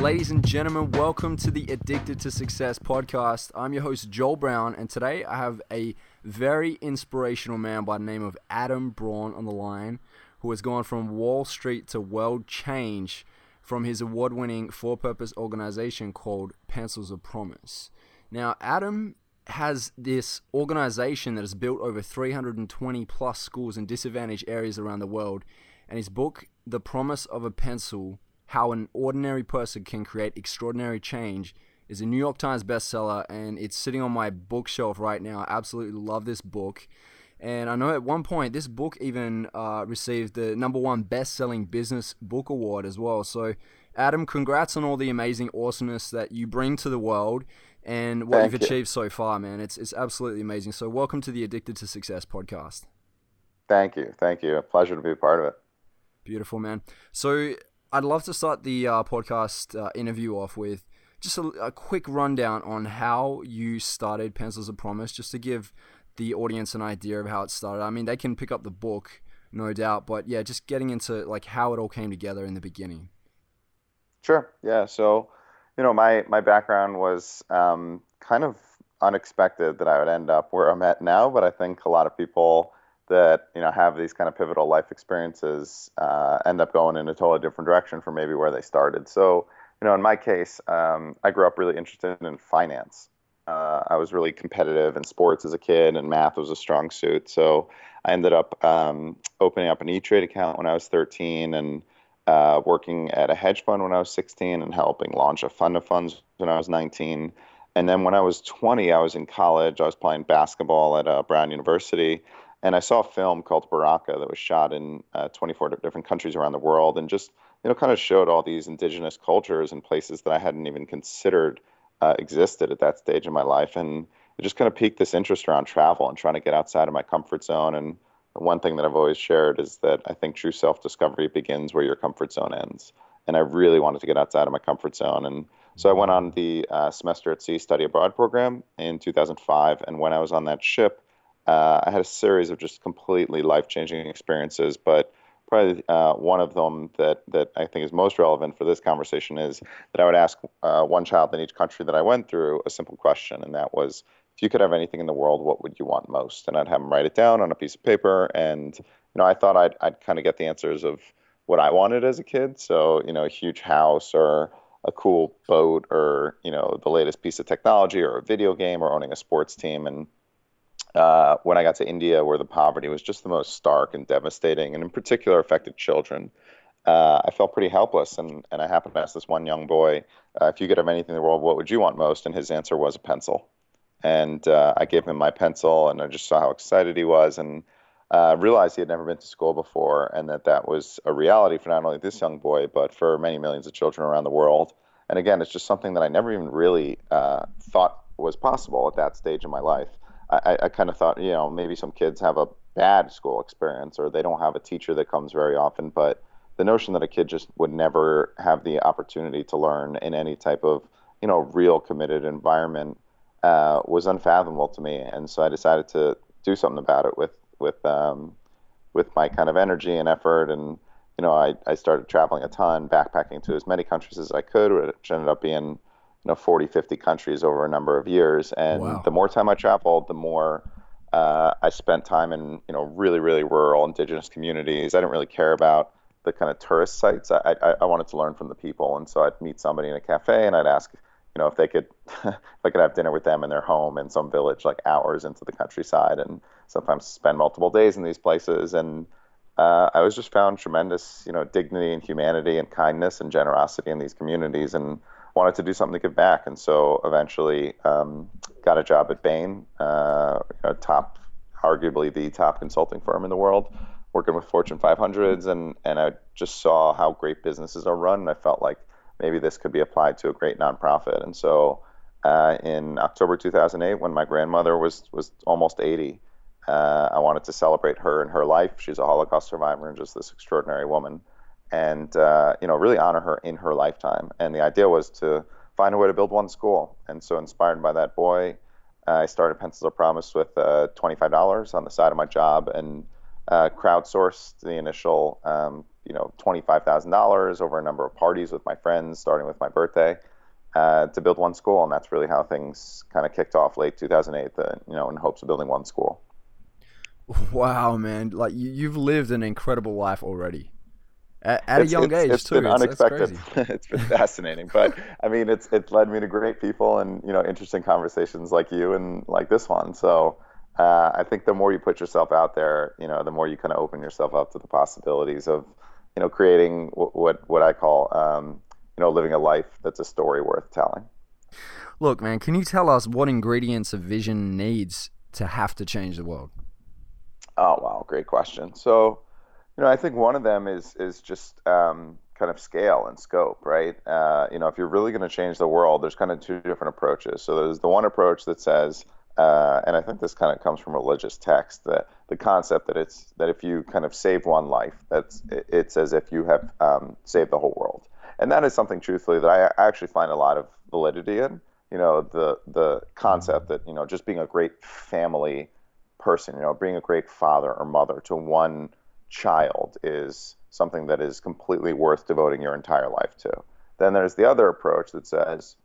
Ladies and gentlemen, welcome to the Addicted to Success podcast. I'm your host, Joel Brown, and today I have a very inspirational man by the name of Adam Braun on the line, who has gone from Wall Street to world change from his award winning for purpose organization called Pencils of Promise. Now, Adam has this organization that has built over 320 plus schools in disadvantaged areas around the world, and his book, The Promise of a Pencil how an Ordinary Person Can Create Extraordinary Change is a New York Times bestseller and it's sitting on my bookshelf right now. I absolutely love this book. And I know at one point this book even uh, received the number one best selling business book award as well. So, Adam, congrats on all the amazing awesomeness that you bring to the world and what Thank you've you. achieved so far, man. It's, it's absolutely amazing. So, welcome to the Addicted to Success podcast. Thank you. Thank you. A pleasure to be a part of it. Beautiful, man. So, I'd love to start the uh, podcast uh, interview off with just a, a, quick rundown on how you started Pencils of Promise, just to give the audience an idea of how it started. I mean, they can pick up the book, no doubt, but yeah, just getting into like how it all came together in the beginning. Sure. Yeah. So, you know, my my background was um, kind of unexpected that I would end up where I'm at now, but I think a lot of people that you know have these kind of pivotal life experiences uh, end up going in a totally different direction from maybe where they started. So, you know, in my case, um, I grew up really interested in finance. Uh, I was really competitive in sports as a kid, and math was a strong suit. So, I ended up um, opening up an E Trade account when I was 13, and uh, working at a hedge fund when I was 16, and helping launch a fund of funds when I was 19. And then when I was 20, I was in college. I was playing basketball at uh, Brown University and I saw a film called Baraka that was shot in uh, 24 different countries around the world, and just you know kind of showed all these indigenous cultures and places that I hadn't even considered uh, existed at that stage in my life, and it just kind of piqued this interest around travel and trying to get outside of my comfort zone. And one thing that I've always shared is that I think true self-discovery begins where your comfort zone ends, and I really wanted to get outside of my comfort zone, and so I went on the uh, semester at sea study abroad program in 2005, and when I was on that ship. Uh, I had a series of just completely life changing experiences, but probably uh, one of them that, that I think is most relevant for this conversation is that I would ask uh, one child in each country that I went through a simple question, and that was, if you could have anything in the world, what would you want most? And I'd have them write it down on a piece of paper, and you know, I thought I'd I'd kind of get the answers of what I wanted as a kid. So you know, a huge house or a cool boat or you know the latest piece of technology or a video game or owning a sports team and uh, when I got to India, where the poverty was just the most stark and devastating, and in particular affected children, uh, I felt pretty helpless. And, and I happened to ask this one young boy, uh, if you could have anything in the world, what would you want most? And his answer was a pencil. And uh, I gave him my pencil, and I just saw how excited he was, and uh, realized he had never been to school before, and that that was a reality for not only this young boy, but for many millions of children around the world. And again, it's just something that I never even really uh, thought was possible at that stage in my life. I, I kind of thought, you know, maybe some kids have a bad school experience or they don't have a teacher that comes very often. But the notion that a kid just would never have the opportunity to learn in any type of, you know, real committed environment uh, was unfathomable to me. And so I decided to do something about it with with um, with my kind of energy and effort. And you know, I, I started traveling a ton, backpacking to as many countries as I could, which ended up being know 40 50 countries over a number of years. And Wow. the more time i traveled the more uh, i spent time in you know really really rural indigenous communities. I didn't really care about the kind of tourist sites. I i, I wanted to learn from the people. And so i'd meet somebody in a cafe and i'd ask you know if they could if i could have dinner with them in their home in some village like hours into the countryside and sometimes spend multiple days in these places. And uh, I was just found tremendous, you know, dignity and humanity and kindness and generosity in these communities, and wanted to do something to give back. And so eventually um, got a job at Bain, uh, know, top, arguably the top consulting firm in the world, working with Fortune 500s, and and I just saw how great businesses are run, and I felt like maybe this could be applied to a great nonprofit. And so uh, in October 2008 when my grandmother was was almost 80. Uh, I wanted to celebrate her and her life. She's a Holocaust survivor and just this extraordinary woman, and uh, you know really honor her in her lifetime. And the idea was to find a way to build one school. And so, inspired by that boy, I started Pencils of Promise with uh, $25 on the side of my job and uh, crowdsourced the initial, um, you know, $25,000 over a number of parties with my friends, starting with my birthday, uh, to build one school. And that's really how things kind of kicked off late 2008, the, you know, in hopes of building one school. Wow, man! Like you, you've lived an incredible life already at, at a young it's, age it's too. Been it's, unexpected. it's been fascinating, but I mean, it's it's led me to great people and you know interesting conversations like you and like this one. So uh, I think the more you put yourself out there, you know, the more you kind of open yourself up to the possibilities of you know creating what what I call um, you know living a life that's a story worth telling. Look, man, can you tell us what ingredients a vision needs to have to change the world? Oh wow, great question. So you know, I think one of them is is just um, kind of scale and scope, right? Uh, you know, if you're really going to change the world, there's kind of two different approaches. So there's the one approach that says, uh, and I think this kind of comes from religious text, that the concept that it's that if you kind of save one life, that's it's as if you have um, saved the whole world, and that is something, truthfully, that I actually find a lot of validity in. You know, the the concept that you know just being a great family person, you know, being a great father or mother to one child is something that is completely worth devoting your entire life to. Then there's the other approach that says,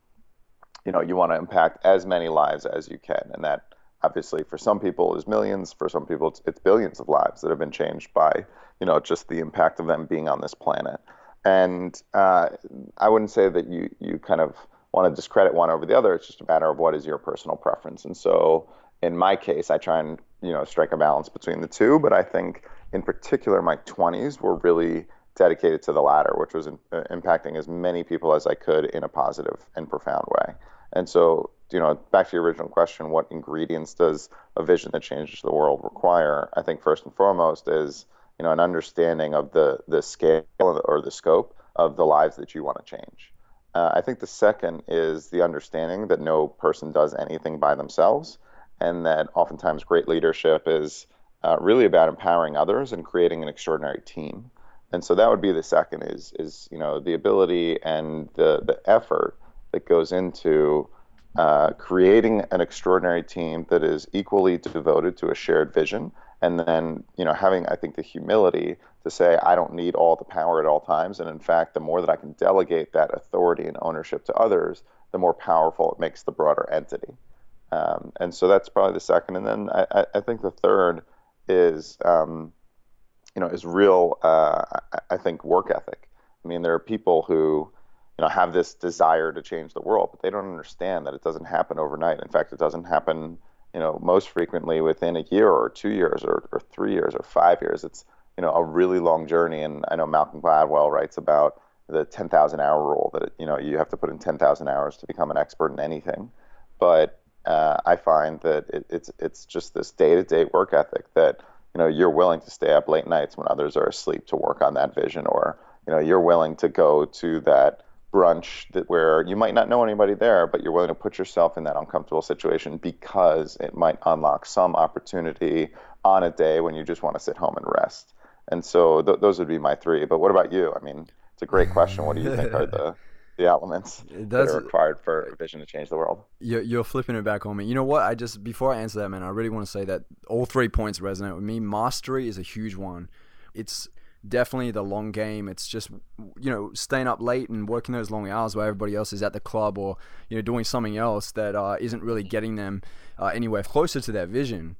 you know, you want to impact as many lives as you can, and that obviously for some people is millions, for some people it's, it's billions of lives that have been changed by, you know, just the impact of them being on this planet. And uh, I wouldn't say that you you kind of want to discredit one over the other. It's just a matter of what is your personal preference. And so in my case, I try and you know strike a balance between the two. But I think in particular, my 20s were really dedicated to the latter, which was in, uh, impacting as many people as I could in a positive and profound way. And so, you know, back to your original question, what ingredients does a vision that changes the world require? I think first and foremost is, you know, an understanding of the the scale or the scope of the lives that you want to change. Uh, I think the second is the understanding that no person does anything by themselves, and that oftentimes great leadership is uh, really about empowering others and creating an extraordinary team. And so that would be the second is is you know the ability and the the effort that goes into uh, creating an extraordinary team that is equally devoted to a shared vision, and then you know having I think the humility to say I don't need all the power at all times, and in fact, the more that I can delegate that authority and ownership to others, the more powerful it makes the broader entity. Um, and so that's probably the second, and then I, I think the third is um, you know is real. Uh, I think work ethic. I mean, there are people who you know have this desire to change the world, but they don't understand that it doesn't happen overnight. In fact, it doesn't happen you know most frequently within a year or two years or, or three years or five years. It's you know a really long journey, and I know Malcolm Gladwell writes about the 10,000 hour rule that you know you have to put in 10,000 hours to become an expert in anything. But uh, I find that it, it's it's just this day to day work ethic that you know you're willing to stay up late nights when others are asleep to work on that vision, or you know you're willing to go to that brunch that where you might not know anybody there, but you're willing to put yourself in that uncomfortable situation because it might unlock some opportunity on a day when you just want to sit home and rest. And so th- those would be my three. But what about you? I mean, it's a great question. What do you think are the the elements that are required for a vision to change the world. You're, you're flipping it back on me. You know what? I just before I answer that, man, I really want to say that all three points resonate with me. Mastery is a huge one. It's definitely the long game. It's just you know staying up late and working those long hours while everybody else is at the club or you know doing something else that uh, not really getting them uh, anywhere closer to their vision.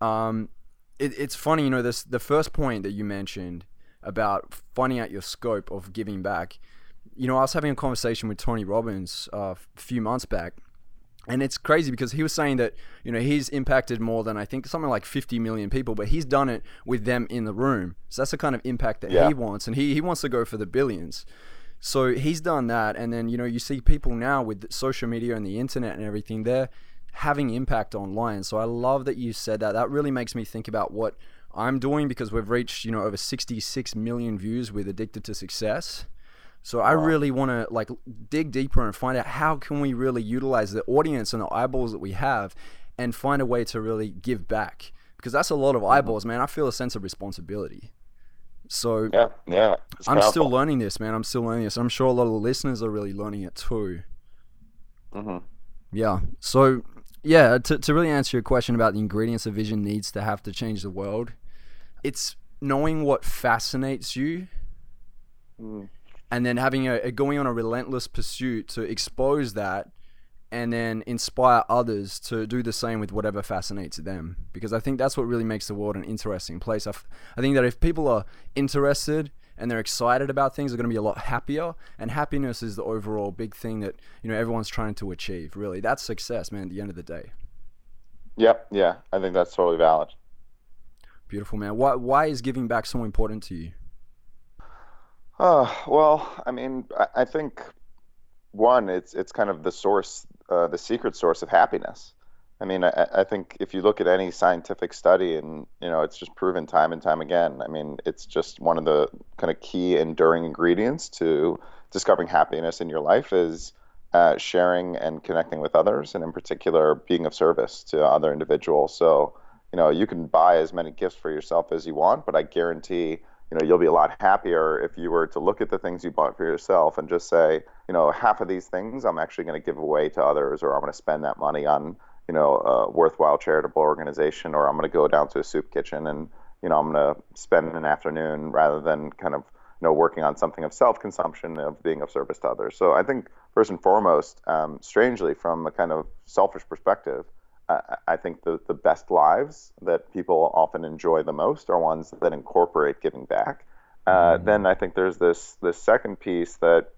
Um, it, it's funny, you know, this the first point that you mentioned about finding out your scope of giving back you know, I was having a conversation with Tony Robbins uh, a few months back, and it's crazy because he was saying that you know he's impacted more than I think something like 50 million people, but he's done it with them in the room. So that's the kind of impact that yeah. he wants, and he he wants to go for the billions. So he's done that, and then you know you see people now with social media and the internet and everything. They're having impact online. So I love that you said that. That really makes me think about what I'm doing because we've reached you know over 66 million views with Addicted to Success So I really want to like dig deeper and find out how can we really utilize the audience and the eyeballs that we have and find a way to really give back because that's a lot of eyeballs, man. I feel a sense of responsibility. So yeah, yeah, I'm powerful. still learning this, man. I'm still learning this. I'm sure a lot of the listeners are really learning it too. Mm-hmm. Yeah. So yeah, to to really answer your question about the ingredients a vision needs to have to change the world, it's knowing what fascinates you. Mm. And then having a, a going on a relentless pursuit to expose that and then inspire others to do the same with whatever fascinates them. Because I think that's what really makes the world an interesting place. I, f- I think that if people are interested and they're excited about things, they're going to be a lot happier. And happiness is the overall big thing that you know everyone's trying to achieve. Really, that's success, man. At the end of the day. Yep. Yeah, I think that's totally valid. Beautiful, man. Why why is giving back so important to you? Uh, well, I mean, I, I think one, it's it's kind of the source uh, the secret source of happiness. I mean, I, I, think if you look at any scientific study, and you know, it's just proven time and time again. I mean, it's just one of the kind of key enduring ingredients to discovering happiness in your life is uh, sharing and connecting with others, and in particular, being of service to other individuals. So, you know, you can buy as many gifts for yourself as you want, but I guarantee you know you'll be a lot happier if you were to look at the things you bought for yourself and just say you know half of these things i'm actually going to give away to others or i'm going to spend that money on you know a worthwhile charitable organization or i'm going to go down to a soup kitchen and you know i'm going to spend an afternoon rather than kind of you know working on something of self-consumption of being of service to others. So i think first and foremost um, strangely from a kind of selfish perspective I think the, the best lives that people often enjoy the most are ones that incorporate giving back. Uh, mm-hmm. Then I think there's this this second piece that,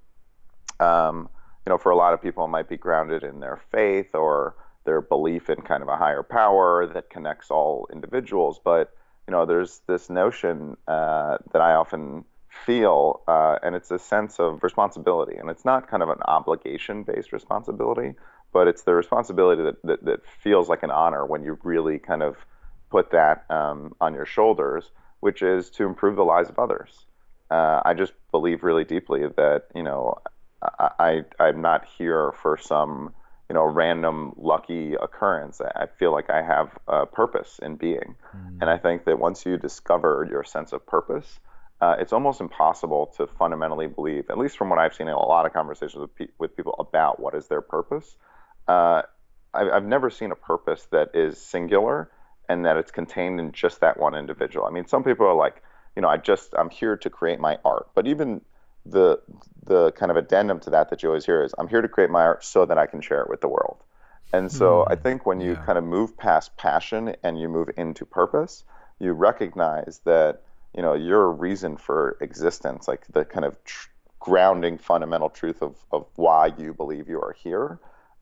um, you know, for a lot of people might be grounded in their faith or their belief in kind of a higher power that connects all individuals. But you know, there's this notion uh, that I often feel, uh, and it's a sense of responsibility, and it's not kind of an obligation based responsibility but it's the responsibility that, that, that feels like an honor when you really kind of put that um, on your shoulders, which is to improve the lives of others. Uh, I just believe really deeply that you know I, I am not here for some you know random lucky occurrence. I feel like I have a purpose in being, mm. and I think that once you discover your sense of purpose, uh, it's almost impossible to fundamentally believe, at least from what I've seen in a lot of conversations with, pe- with people about what is their purpose, uh, I, I've never seen a purpose that is singular and that it's contained in just that one individual. I mean, some people are like, you know, I just I'm here to create my art, but even the the kind of addendum to that that you always hear is I'm here to create my art so that I can share it with the world. And so mm, I think when you yeah. kind of move past passion and you move into purpose, you recognize that you know you're reason for existence, like the kind of tr- grounding fundamental truth of of why you believe you are here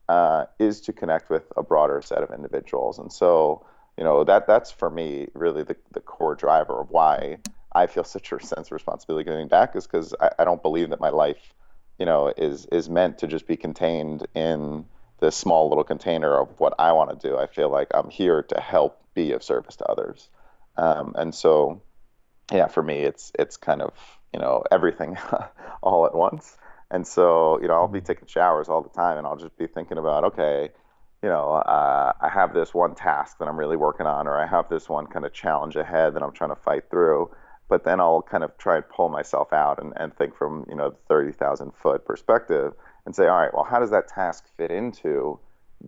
uh, is to connect with a broader set of individuals. And so, you know, that that's for me really the, the core driver of why I feel such a sense of responsibility giving back is because I, I don't believe that my life, you know, is is meant to just be contained in this small little container of what I want to do. I feel like I'm here to help be of service to others. Um, and so, yeah, for me, it's it's kind of you know everything all at once. And so, you know, I'll be mm-hmm. taking showers all the time and I'll just be thinking about, okay, you know, uh, I have this one task that I'm really working on, or I have this one kind of challenge ahead that I'm trying to fight through. But then I'll kind of try and pull myself out and, and think from, you know, the 30,000 foot perspective and say, all right, well, how does that task fit into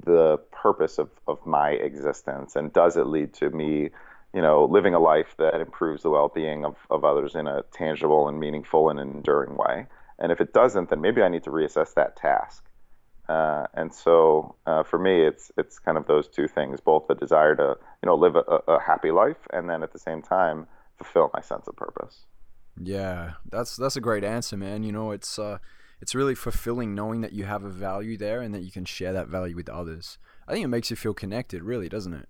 the purpose of, of my existence? And does it lead to me, you know, living a life that improves the well being of, of others in a tangible and meaningful and enduring way? And if it doesn't, then maybe I need to reassess that task. Uh, and so uh, for me, it's it's kind of those two things: both the desire to you know live a, a, happy life, and then at the same time fulfill my sense of purpose. Yeah, that's that's a great answer, man. You know, it's uh, it's really fulfilling knowing that you have a value there and that you can share that value with others. I think it makes you feel connected, really, doesn't it?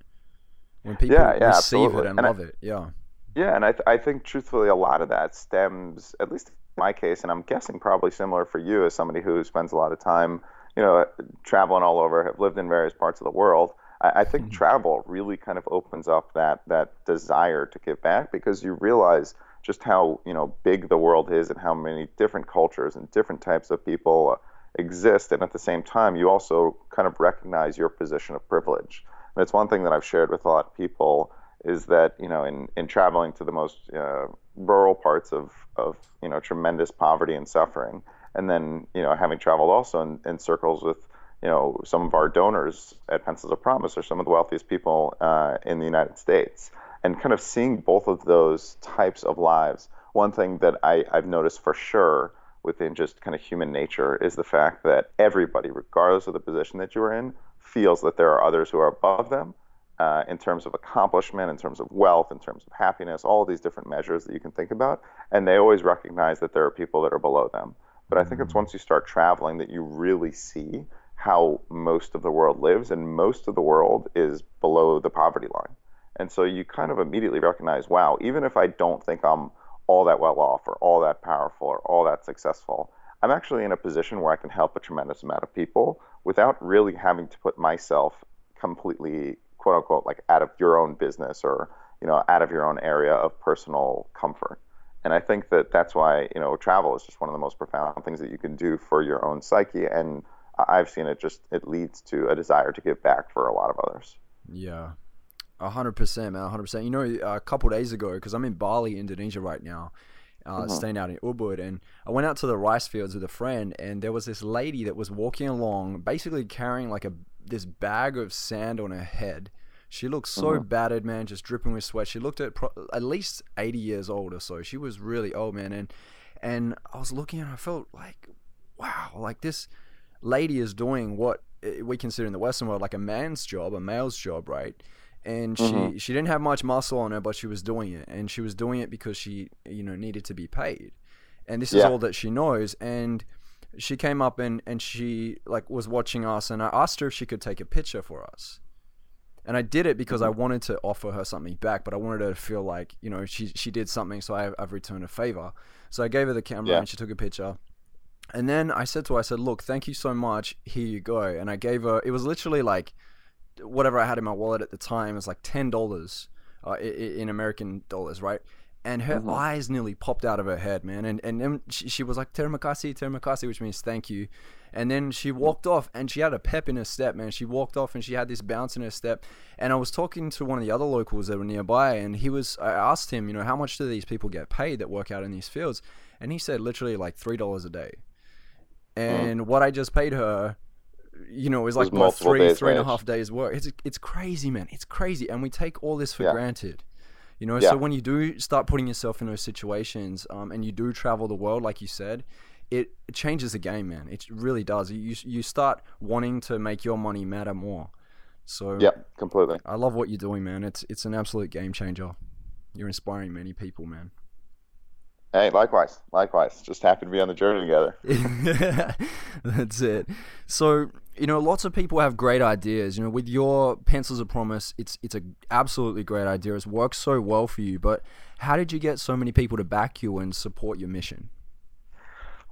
When people yeah, yeah, receive absolutely. it and, and love I, it, yeah. Yeah, and I th- I think truthfully, a lot of that stems, at least my case, and I'm guessing probably similar for you as somebody who spends a lot of time, you know, traveling all over, have lived in various parts of the world. I, I think mm-hmm. travel really kind of opens up that that desire to give back because you realize just how you know big the world is and how many different cultures and different types of people exist. And at the same time, you also kind of recognize your position of privilege. And it's one thing that I've shared with a lot of people is that you know in, in traveling to the most uh, rural parts of, of you know tremendous poverty and suffering, and then you know having traveled also in, in circles with you know some of our donors at Pencils of Promise or some of the wealthiest people uh, in the United States, and kind of seeing both of those types of lives. One thing that I, I've noticed for sure within just kind of human nature is the fact that everybody, regardless of the position that you're in, feels that there are others who are above them uh, in terms of accomplishment, in terms of wealth, in terms of happiness, all of these different measures that you can think about. And they always recognize that there are people that are below them. But I think it's mm. once you start traveling that you really see how most of the world lives, and most of the world is below the poverty line. And so you kind of immediately recognize, wow, even if I don't think I'm all that well off or all that powerful or all that successful, I'm actually in a position where I can help a tremendous amount of people without really having to put myself completely, quote unquote, like out of your own business or, you know, out of your own area of personal comfort. And I think that that's why, you know, travel is just one of the most profound things that you can do for your own psyche. And I've seen it just, it leads to a desire to give back for a lot of others. Yeah. A hundred percent, man. A hundred percent. You know, a couple days ago, because I'm in Bali, Indonesia right now, uh, mm-hmm. staying out in Ubud, and I went out to the rice fields with a friend, and there was this lady that was walking along, basically carrying like a this bag of sand on her head. She looked so mm-hmm. battered, man, just dripping with sweat. She looked at pro- at least 80 years old or so. She was really old, man, and and I was looking and I felt like, wow, like this lady is doing what eh, we consider in the Western world like a man's job, a male's job, right? and mm-hmm. she she didn't have much muscle on her, but she was doing it, and she was doing it because she you know needed to be paid, and this is all that she knows. And she came up and and she like was watching us, and I asked her if she could take a picture for us, and I did it because mm-hmm. I wanted to offer her something back, but I wanted her to feel like you know she she did something, so I, I've returned a favor. So I gave her the camera, yeah. and she took a picture. And then I said to her, I said, "Look, thank you so much. Here you go." And I gave her. It was literally like whatever I had in my wallet at the time it was like ten dollars uh, in American dollars, right? And her mm-hmm. eyes nearly popped out of her head, man. And and then she, she was like terima kasih, terima kasih, which means thank you. And then she walked off, and she had a pep in her step, man. She walked off, and she had this bounce in her step. And I was talking to one of the other locals that were nearby, and he was. I asked him, you know, how much do these people get paid that work out in these fields? And he said literally like three dollars a day. And mm. what I just paid her you know, it was like what, three, three and a half days work. It's it's crazy, man. It's crazy, and we take all this for yeah. granted. You know, yeah. so when you do start putting yourself in those situations, um, and you do travel the world, like you said, it, changes the game, man. It really does. You you start wanting to make your money matter more. So yeah, completely. I love what you're doing, man. It's it's an absolute game changer. You're inspiring many people, man. Hey, likewise, likewise. Just happy to be on the journey together. That's it. So, you know, lots of people have great ideas. You know, with your pencils of promise, it's it's a absolutely great idea. It's worked so well for you. But how did you get so many people to back you and support your mission?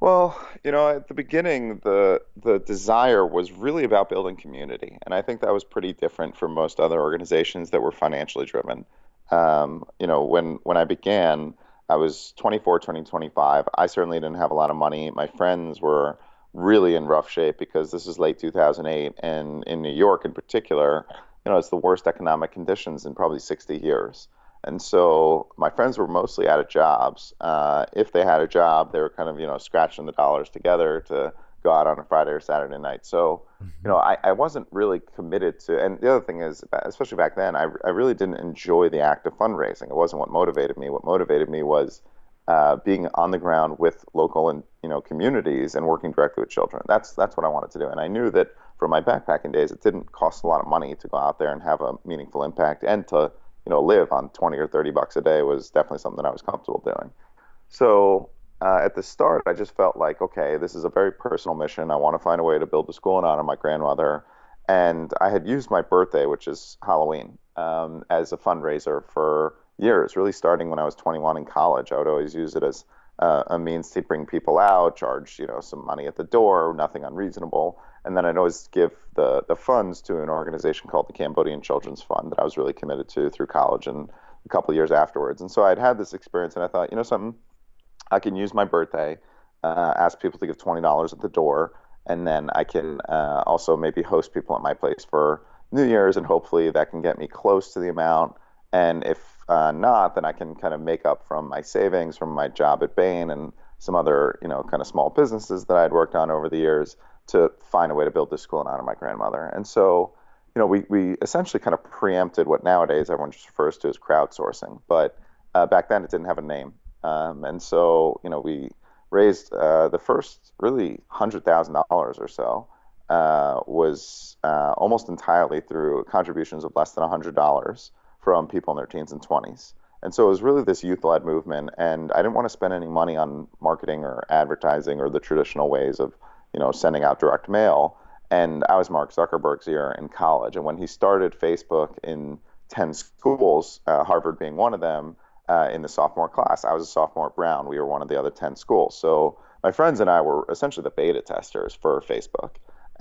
Well, you know, at the beginning, the the desire was really about building community, and I think that was pretty different from most other organizations that were financially driven. Um, you know, when when I began I was 24, 20, 25. I certainly didn't have a lot of money. My friends were really in rough shape because this is late 2008, and in New York in particular, you know, it's the worst economic conditions in probably 60 years. And so my friends were mostly out of jobs. Uh, if they had a job, they were kind of you know scratching the dollars together to go out on a Friday or Saturday night. So, you know, I, I wasn't really committed to. And the other thing is, especially back then, I, I really didn't enjoy the act of fundraising. It wasn't what motivated me. What motivated me was uh, being on the ground with local and you know communities and working directly with children. That's that's what I wanted to do. And I knew that from my backpacking days, it didn't cost a lot of money to go out there and have a meaningful impact and to you know live on 20 or 30 bucks a day was definitely something I was comfortable doing. So uh, at the start, I just felt like, okay, this is a very personal mission. I want to find a way to build a school in honor of my grandmother. And I had used my birthday, which is Halloween, um, as a fundraiser for years, really starting when I was 21 in college. I would always use it as uh, a means to bring people out, charge you know some money at the door, nothing unreasonable, and then I'd always give the the funds to an organization called the Cambodian Children's Fund that I was really committed to through college and a couple of years afterwards. And so I'd had this experience, and I thought, you know, something, I can use my birthday, uh, ask people to give twenty dollars at the door, and then I can uh, also maybe host people at my place for New Year's, and hopefully that can get me close to the amount. And if uh, not, then I can kind of make up from my savings from my job at Bain and some other, you know, kind of small businesses that I'd worked on over the years to find a way to build this school in honor of my grandmother. And so, you know, we, we essentially kind of preempted what nowadays everyone just refers to as crowdsourcing. But uh, back then it didn't have a name. Um, and so, you know, we raised uh, the first really $100,000 or so uh, was uh, almost entirely through contributions of less than $100 from people in their teens and 20s. And so it was really this youth led movement. And I didn't want to spend any money on marketing or advertising or the traditional ways of, you know, sending out direct mail. And I was Mark Zuckerberg's year in college. And when he started Facebook in 10 schools, uh, Harvard being one of them, uh, in the sophomore class, I was a sophomore at Brown. We were one of the other 10 schools. So my friends and I were essentially the beta testers for Facebook.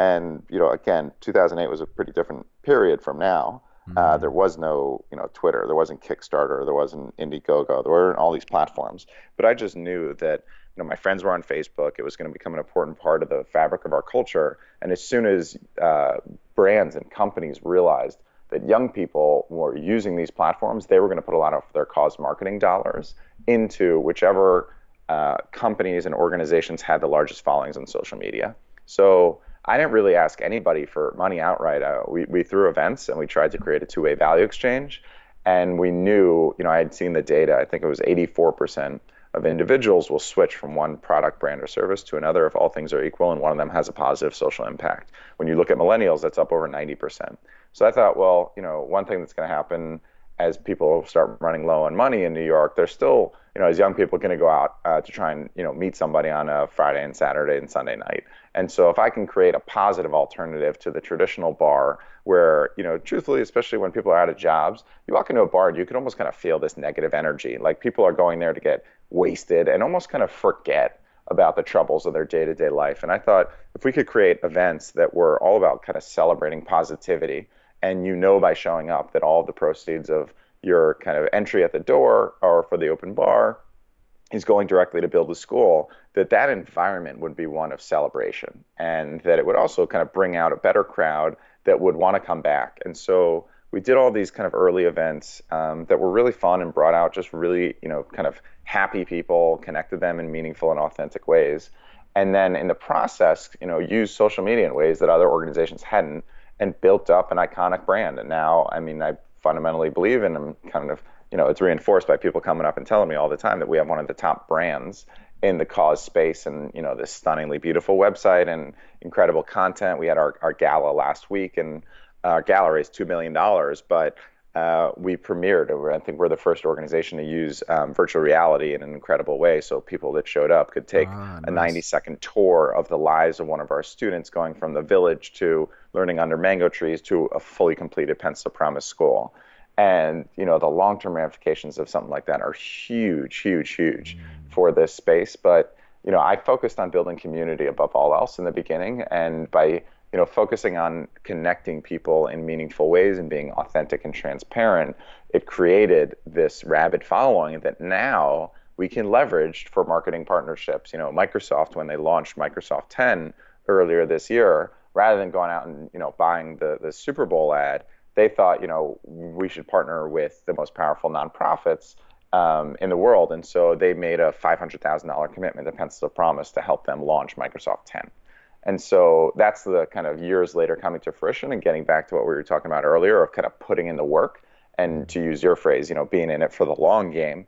And, you know, again, 2008 was a pretty different period from now. Uh, mm-hmm. Uh, there was no, you know, Twitter, there wasn't Kickstarter, there wasn't Indiegogo, there weren't all these platforms. But I just knew that, you know, my friends were on Facebook. It was going to become an important part of the fabric of our culture. And as soon as uh, brands and companies realized that young people were using these platforms, they were going to put a lot of their cause marketing dollars into whichever uh, companies and organizations had the largest followings on social media. So I didn't really ask anybody for money outright. Uh, we, we threw events and we tried to create a two way value exchange. And we knew, you know, I had seen the data. I think it was 84% of individuals will switch from one product, brand, or service to another if all things are equal and one of them has a positive social impact. When you look at millennials, that's up over 90%. So I thought, well, you know, one thing that's going to happen as people start running low on money in New York, they're still, you know, as young people, going to go out uh, to try and, you know, meet somebody on a Friday and Saturday and Sunday night. And so if I can create a positive alternative to the traditional bar where, you know, truthfully, especially when people are out of jobs, you walk into a bar and you can almost kind of feel this negative energy. Like people are going there to get wasted and almost kind of forget about the troubles of their day-to-day life. And I thought if we could create events that were all about kind of celebrating positivity and you know by showing up that all of the proceeds of your kind of entry at the door or for the open bar is going directly to build a school that that environment would be one of celebration. And that it would also kind of bring out a better crowd that would want to come back. And so we did all these kind of early events um, that were really fun and brought out just really you know kind of happy people connected them in meaningful and authentic ways. And then in the process you know use social media in ways that other organizations hadn't and built up an iconic brand. And now, I mean, I fundamentally believe in them. Kind of, you know, it's reinforced by people coming up and telling me all the time that we have one of the top brands in the cause space, and you know, this stunningly beautiful website and incredible content. We had our our gala last week, and uh, our gala raised two million dollars, but uh, we premiered. I think we're the first organization to use um, virtual reality in an incredible way. So people that showed up could take ah, nice. a 90 second tour of the lives of one of our students, going from the village to learning under mango trees to a fully completed Pencil Promise school. And you know the long-term ramifications of something like that are huge, huge, huge mm. for this space. But you know I focused on building community above all else in the beginning, and by you know, focusing on connecting people in meaningful ways and being authentic and transparent, it created this rabid following that now we can leverage for marketing partnerships. You know, Microsoft when they launched Microsoft 10 earlier this year, rather than going out and you know buying the the Super Bowl ad, they thought you know we should partner with the most powerful nonprofits um, in the world, and so they made a $500,000 commitment to Pencils of Promise to help them launch Microsoft 10. And so that's the kind of years later coming to fruition and getting back to what we were talking about earlier of kind of putting in the work and to use your phrase, you know, being in it for the long game.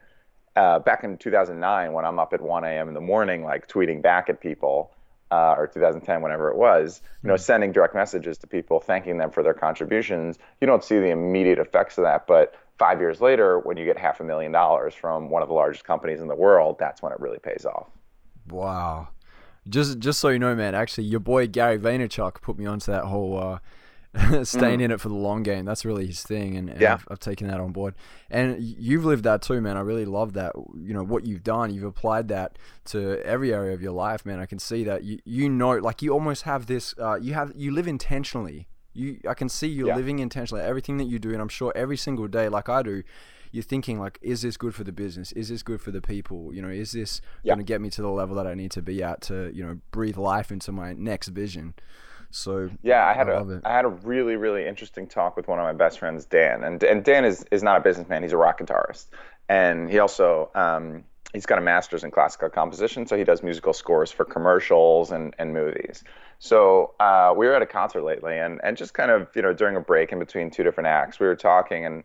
Uh, back in 2009, when I'm up at 1 a.m. in the morning, like tweeting back at people, uh, or 2010, whenever it was, you know, mm-hmm. sending direct messages to people, thanking them for their contributions. You don't see the immediate effects of that, but five years later, when you get half a million dollars from one of the largest companies in the world, that's when it really pays off. Wow. Just just so you know, man, actually, your boy Gary Vaynerchuk put me onto that whole uh, staying mm. in it for the long game. That's really his thing, and, and yeah. I've, I've, taken that on board. And you've lived that too, man. I really love that. You know what you've done. You've applied that to every area of your life, man. I can see that. You you know, like you almost have this. Uh, you have you live intentionally. You I can see you're yeah. living intentionally. Everything that you do, and I'm sure every single day, like I do you're thinking like, is this good for the business? Is this good for the people? You know, is this Yeah. going to get me to the level that I need to be at to you know breathe life into my next vision? So Yeah, I had I a. I had a really really interesting talk with one of my best friends, Dan, and and Dan is is not a businessman. He's a rock guitarist, and he also um, he's got a master's in classical composition, so he does musical scores for commercials and and movies. So uh, we were at a concert lately, and and just kind of you know during a break in between two different acts, we were talking and.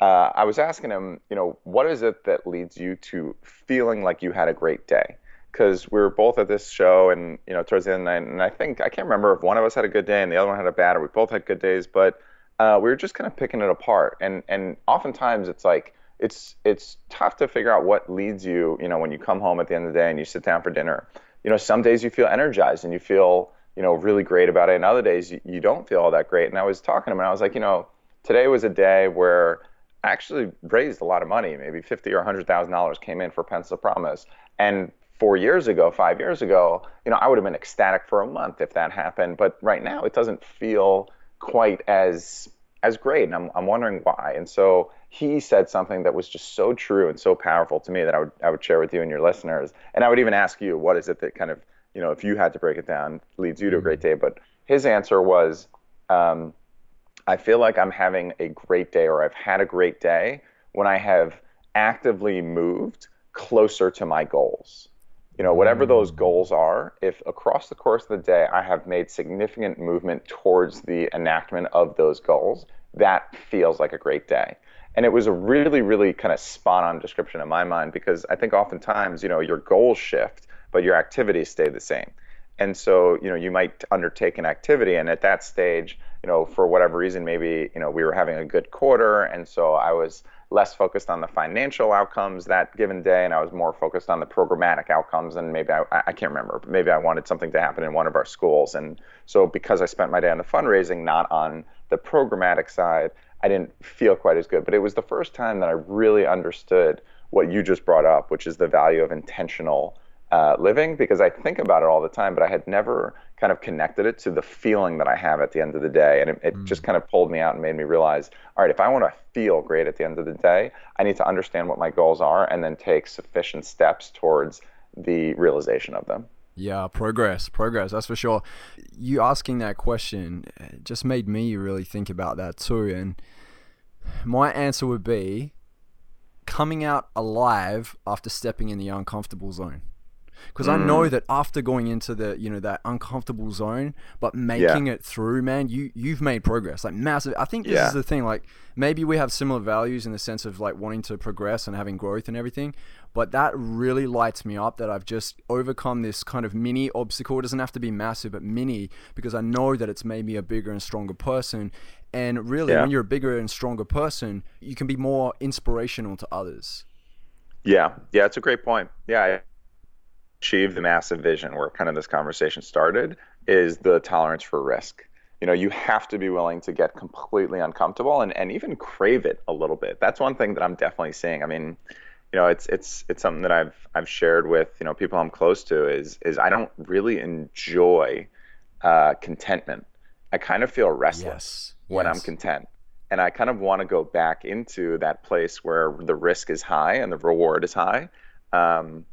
Uh, I was asking him, you know, what is it that leads you to feeling like you had a great day? because we were both at this show and you know towards the end of the night, and I think I can't remember if one of us had a good day and the other one had a bad, or we both had good days, but uh, we were just kind of picking it apart. And and oftentimes it's like it's it's tough to figure out what leads you. You know, when you come home at the end of the day and you sit down for dinner. You know, some days you feel energized and you feel you know really great about it, and other days you, you don't feel all that great. And I was talking to him and I was like, you know, today was a day where I actually raised a lot of money, maybe fifty or hundred thousand dollars came in for Pencil Promise. And four years ago, five years ago, you know, I would have been ecstatic for a month if that happened. But right now, it doesn't feel quite as as great, and I'm I'm wondering why. And so he said something that was just so true and so powerful to me that I would I would share with you and your listeners. And I would even ask you, what is it that kind of you know, if you had to break it down, leads you to a great day? But his answer was. Um, I feel like I'm having a great day or I've had a great day when I have actively moved closer to my goals. You know, whatever those goals are, if across the course of the day I have made significant movement towards the enactment of those goals, that feels like a great day. And it was a really, really kind of spot on description in my mind because I think oftentimes, you know, your goals shift, but your activities stay the same. And so, you know, you might undertake an activity, and at that stage, you know, for whatever reason, maybe, you know, we were having a good quarter, and so I was less focused on the financial outcomes that given day, and I was more focused on the programmatic outcomes. And maybe I, I can't remember, but maybe I wanted something to happen in one of our schools. And so, because I spent my day on the fundraising, not on the programmatic side, I didn't feel quite as good. But it was the first time that I really understood what you just brought up, which is the value of intentional uh, living because I think about it all the time, but I had never kind of connected it to the feeling that I have at the end of the day. And it, it just kind of pulled me out and made me realize all right, if I want to feel great at the end of the day, I need to understand what my goals are and then take sufficient steps towards the realization of them. Yeah, progress, progress, that's for sure. You asking that question uh, just made me really think about that too. And my answer would be coming out alive after stepping in the uncomfortable zone. Because I know mm. that after going into the you know that uncomfortable zone, but making it through, man, you you've made progress, like massive. I think this Yeah. is the thing. Like maybe we have similar values in the sense of like wanting to progress and having growth and everything. But that really lights me up that I've just overcome this kind of mini obstacle. It doesn't have to be massive, but mini because I know that it's made me a bigger and stronger person. And really, Yeah. when you're a bigger and stronger person, you can be more inspirational to others. Yeah, yeah, it's a great point. Yeah, I achieved the massive vision where kind of this conversation started is the tolerance for risk. You know, you have to be willing to get completely uncomfortable and, and even crave it a little bit. That's one thing that I'm definitely seeing. I mean, you know, it's it's it's something that I've I've shared with you know people I'm close to is is I don't really enjoy uh, contentment. I kind of feel restless Yes. when I'm content. And I kind of want to go back into that place where the risk is high and the reward is high. Um,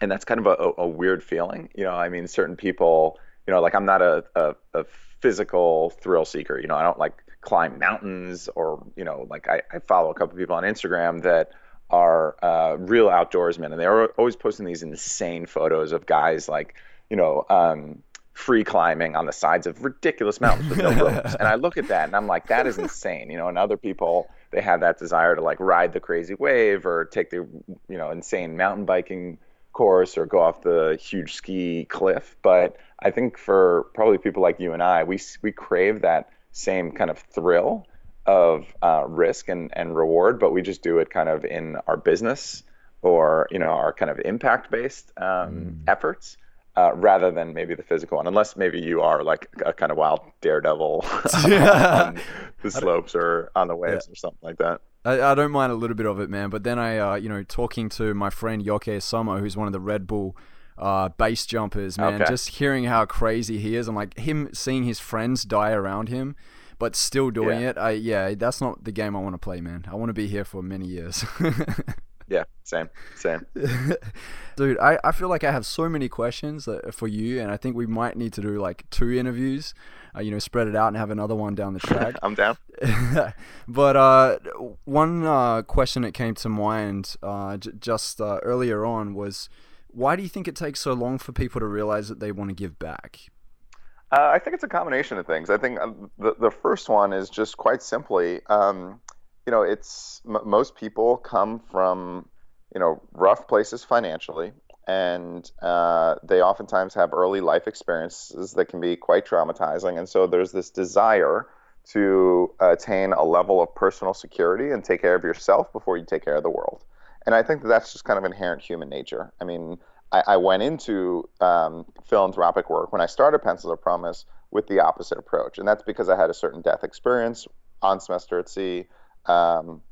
and that's kind of a, a, weird feeling. You know, I mean, certain people, you know, like I'm not a, a, a physical thrill seeker. You know, I don't like climb mountains or, you know, like I, I follow a couple people on Instagram that are uh, real outdoorsmen and they're always posting these insane photos of guys like, you know, um, free climbing on the sides of ridiculous mountains with no ropes. And I look at that and I'm like, that is insane. You know, and other people they have that desire to like ride the crazy wave or take the you know insane mountain biking course or go off the huge ski cliff. But I think for probably people like you and I, we we crave that same kind of thrill of uh, risk and, and reward, but we just do it kind of in our business or you know our kind of impact based um, efforts uh, rather than maybe the physical one, unless maybe you are like a kind of wild daredevil on the slopes or on the waves or something like that. I, I don't mind a little bit of it, man. But then I, uh, you know, talking to my friend Jokke Sommer, who's one of the Red Bull uh, base jumpers, man, Okay. just hearing how crazy he is, and like him seeing his friends die around him, but still doing yeah. it. I yeah, that's not the game I want to play, man. I want to be here for many years. yeah, same, same. Dude, I, I feel like I have so many questions for you, and I think we might need to do like two interviews. Uh, you know, spread it out and have another one down the track. I'm down. but uh, one uh, question that came to mind uh, j- just uh, earlier on was, why do you think it takes so long for people to realize that they want to give back? Uh, I think it's a combination of things. I think the the first one is just quite simply. Um, you know, it's m- most people come from, you know, rough places financially, and uh, they oftentimes have early life experiences that can be quite traumatizing. And so there's this desire to attain a level of personal security and take care of yourself before you take care of the world. And I think that that's just kind of inherent human nature. I mean, I, I went into um, philanthropic work when I started Pencils of Promise with the opposite approach, and that's because I had a certain death experience on semester at sea um,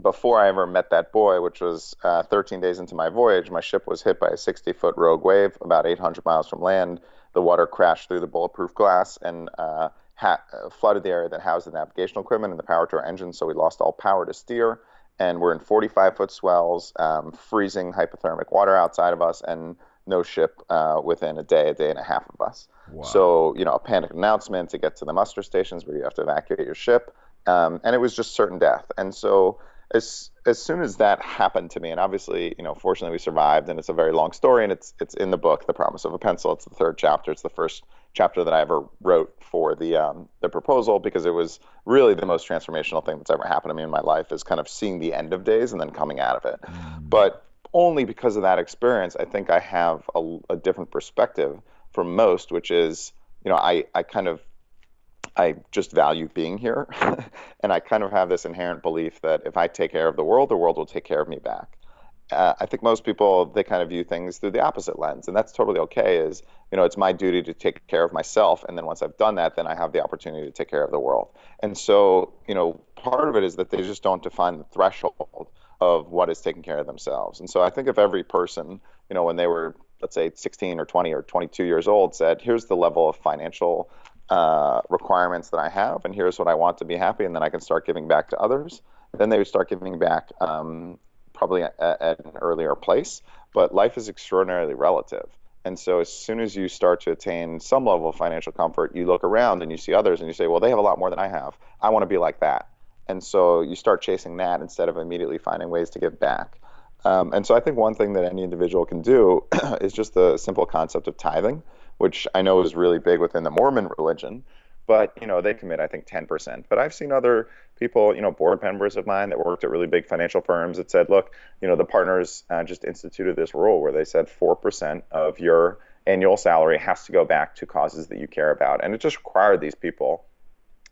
before I ever met that boy, which was uh, 13 days into my voyage, my ship was hit by a 60 foot rogue wave about 800 miles from land. The water crashed through the bulletproof glass and uh, ha- flooded the area that housed the navigational equipment and the power to our engines, so we lost all power to steer. And we're in 45 foot swells, um, freezing hypothermic water outside of us, and no ship uh, within a day, a day and a half of us. Wow. So, you know, a panic announcement to get to the muster stations where you have to evacuate your ship um, and it was just certain death. And so as as soon as that happened to me, and obviously, you know, fortunately we survived, and it's a very long story, and it's it's in the book, The Promise of a Pencil. It's the third chapter. It's the first chapter that I ever wrote for the um, the proposal because it was really the most transformational thing that's ever happened to me in my life is kind of seeing the end of days and then coming out of it. Mm. But only because of that experience, I think I have a, a different perspective from most, which is, you know, I I kind of I just value being here. and I kind of have this inherent belief that if I take care of the world, the world will take care of me back. Uh, I think most people they kind of view things through the opposite lens, and that's totally okay. Is you know it's my duty to take care of myself, and then once I've done that, then I have the opportunity to take care of the world. And so you know part of it is that they just don't define the threshold of what is taking care of themselves. And so I think if every person you know when they were let's say 16 or 20 or 22 years old said, here's the level of financial uh, requirements that I have, and here's what I want to be happy, and then I can start giving back to others. Then they would start giving back um, probably at, at, an earlier place. But life is extraordinarily relative. And so as soon as you start to attain some level of financial comfort, you look around and you see others and you say, well, they have a lot more than I have. I want to be like that. And so you start chasing that instead of immediately finding ways to give back. Um, and so I think one thing that any individual can do is just the simple concept of tithing which I know is really big within the Mormon religion. But you know they commit, I think, 10%. But I've seen other people, you know, board members of mine that worked at really big financial firms that said, look, you know, the partners uh, just instituted this rule where they said 4% of your annual salary has to go back to causes that you care about, and it just required these people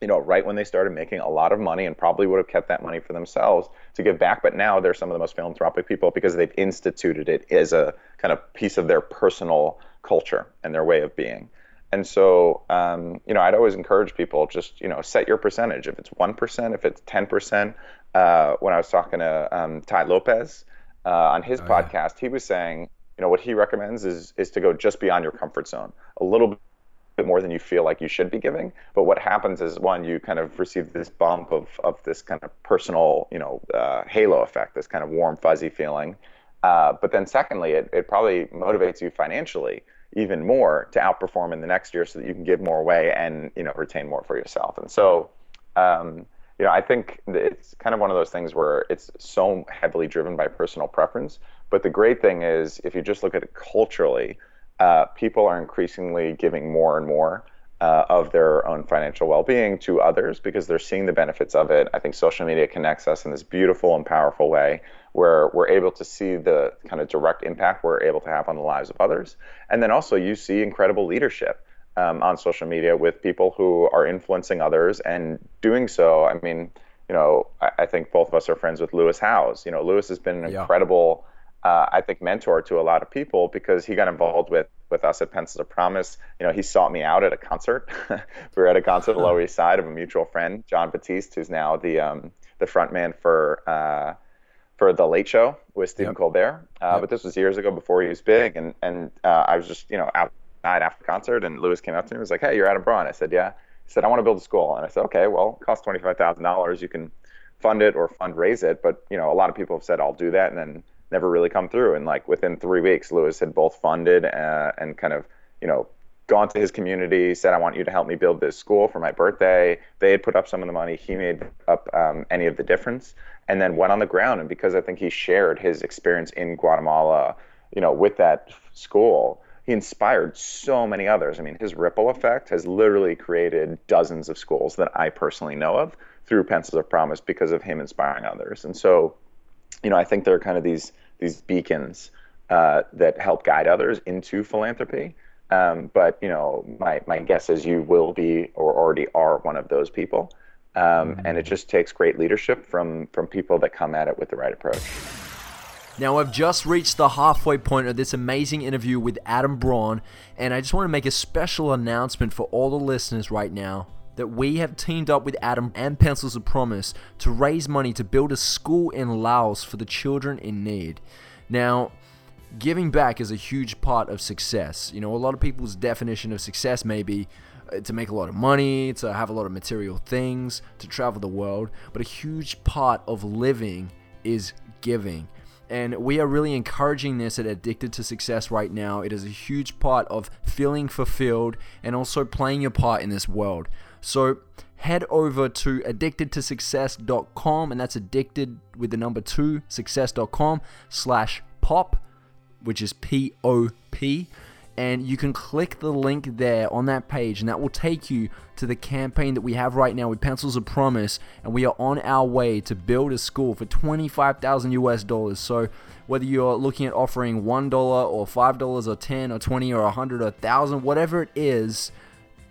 you know, right when they started making a lot of money and probably would have kept that money for themselves to give back. But now they're some of the most philanthropic people because they've instituted it as a kind of piece of their personal culture and their way of being. And so, um, you know, I'd always encourage people just, you know, set your percentage. If it's 1%, if it's 10%. Uh, when I was talking to um, Tai Lopez uh, on his oh, podcast, yeah. he was saying, you know, what he recommends is, is to go just beyond your comfort zone, a little bit more than you feel like you should be giving. But what happens is, one, you kind of receive this bump of, of this kind of personal, you know, uh, halo effect, this kind of warm, fuzzy feeling. Uh, but then secondly, it, it probably motivates you financially even more to outperform in the next year so that you can give more away and you know retain more for yourself. And so um, you know i think it's kind of one of those things where it's so heavily driven by personal preference. But the great thing is if you just look at it culturally uh, people are increasingly giving more and more uh, of their own financial well-being to others because they're seeing the benefits of it. I think social media connects us in this beautiful and powerful way where we're able to see the kind of direct impact we're able to have on the lives of others. And then also, you see incredible leadership um, on social media with people who are influencing others and doing so. I mean, you know, I, I think both of us are friends with Lewis Howes. You know, Lewis has been an yeah. incredible. Uh, I think mentor to a lot of people because he got involved with with us at Pencils of Promise. You know, he sought me out at a concert. we were at a concert at the Lower East Side of a mutual friend, Jon Batiste, who's now the um, the front man for uh, for the Late Show with Stephen yep. Colbert. Uh, yep. But this was years ago before he was big, and and uh, I was just you know outside after the concert, and Lewis came up to me and was like, "Hey, you're Adam Braun." I said, "Yeah." He said, I want to build a school. And I said, okay, well, it costs $25,000. You can fund it or fundraise it. But, you know, a lot of people have said, I'll do that. And then never really come through. And like within three weeks, Lewis had both funded uh, and kind of, you know, gone to his community, said, I want you to help me build this school for my birthday. They had put up some of the money. He made up um, any of the difference and then went on the ground. And because I think he shared his experience in Guatemala, you know, with that school, he inspired so many others. I mean, his ripple effect has literally created dozens of schools that I personally know of through Pencils of Promise because of him inspiring others. And so, you know, I think there are kind of these these beacons uh, that help guide others into philanthropy. Um, but you know, my my guess is you will be or already are one of those people. Um, mm-hmm. and it just takes great leadership from from people that come at it with the right approach. Now, I've just reached the halfway point of this amazing interview with Adam Braun, and I just want to make a special announcement for all the listeners right now that we have teamed up with Adam and Pencils of Promise to raise money to build a school in Laos for the children in need. Now, giving back is a huge part of success. You know, a lot of people's definition of success may be uh, to make a lot of money, to have a lot of material things, to travel the world, but a huge part of living is giving. And we are really encouraging this at Addicted to Success right now. It is a huge part of feeling fulfilled and also playing your part in this world. So head over to addictedtosuccess.com and that's addicted with the number two success.com slash pop, which is P O P and you can click the link there on that page and that will take you to the campaign that we have right now with Pencils of Promise and we are on our way to build a school for 25,000 US dollars. So whether you're looking at offering $1 or $5 or 10 or 20 or 100 or 1000 whatever it is,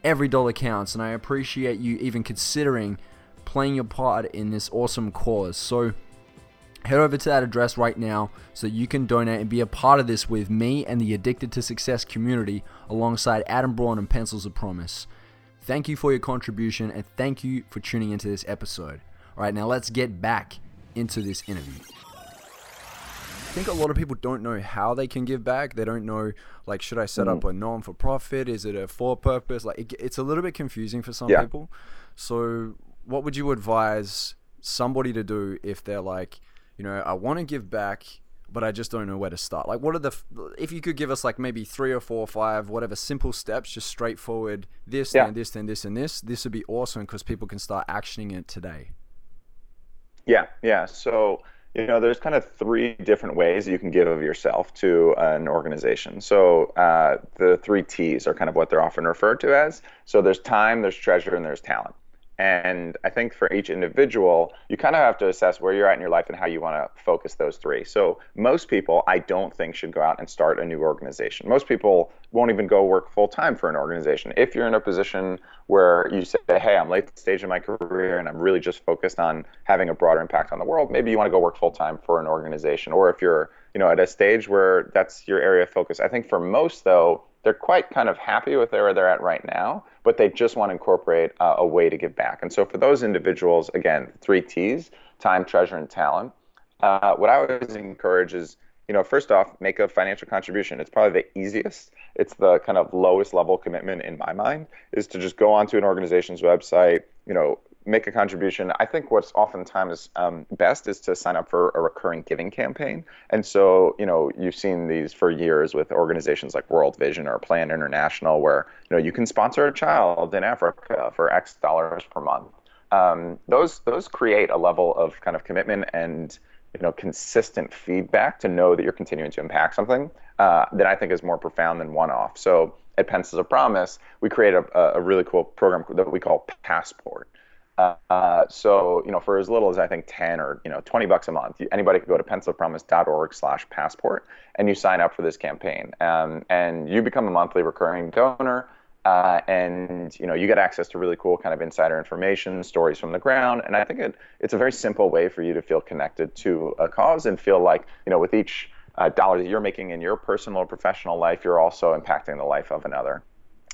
every dollar counts and I appreciate you even considering playing your part in this awesome cause. So Head over to that address right now so you can donate and be a part of this with me and the Addicted to Success community alongside Adam Braun and Pencils of Promise. Thank you for your contribution and thank you for tuning into this episode. All right, now let's get back into this interview. I think a lot of people don't know how they can give back. They don't know, like, should I set mm-hmm. up a non for profit? Is it a for purpose? Like, it, it's a little bit confusing for some yeah. people. So, what would you advise somebody to do if they're like, you know, I want to give back, but I just don't know where to start. Like, what are the, if you could give us like maybe three or four or five, whatever simple steps, just straightforward, this, yeah. and this, and this, and this, this would be awesome because people can start actioning it today. Yeah, yeah. So, you know, there's kind of three different ways you can give of yourself to an organization. So uh, the three T's are kind of what they're often referred to as. So there's time, there's treasure, and there's talent. And I think for each individual, you kind of have to assess where you're at in your life and how you want to focus those three. So, most people, I don't think, should go out and start a new organization. Most people won't even go work full time for an organization. If you're in a position where you say, hey, I'm late stage in my career and I'm really just focused on having a broader impact on the world, maybe you want to go work full time for an organization. Or if you're you know, at a stage where that's your area of focus. I think for most, though, they're quite kind of happy with where they're at right now, but they just want to incorporate uh, a way to give back. And so for those individuals, again, three T's time, treasure, and talent. Uh, what I always encourage is, you know, first off, make a financial contribution. It's probably the easiest. It's the kind of lowest level commitment in my mind is to just go onto an organization's website, you know, make a contribution. I think what's oftentimes um, best is to sign up for a recurring giving campaign. And so, you know, you've seen these for years with organizations like World Vision or Plan International, where you know you can sponsor a child in Africa for X dollars per month. Um, those those create a level of kind of commitment and you know consistent feedback to know that you're continuing to impact something uh, that I think is more profound than one-off. So at Pencils of Promise, we create a, a really cool program that we call Passport. Uh, so, you know, for as little as I think 10 or, you know, 20 bucks a month, anybody could go to pencilpromise.org slash passport and you sign up for this campaign. Um, and you become a monthly recurring donor. Uh, and you know you get access to really cool kind of insider information, stories from the ground, and I think it, it's a very simple way for you to feel connected to a cause and feel like you know with each uh, dollar that you're making in your personal or professional life, you're also impacting the life of another.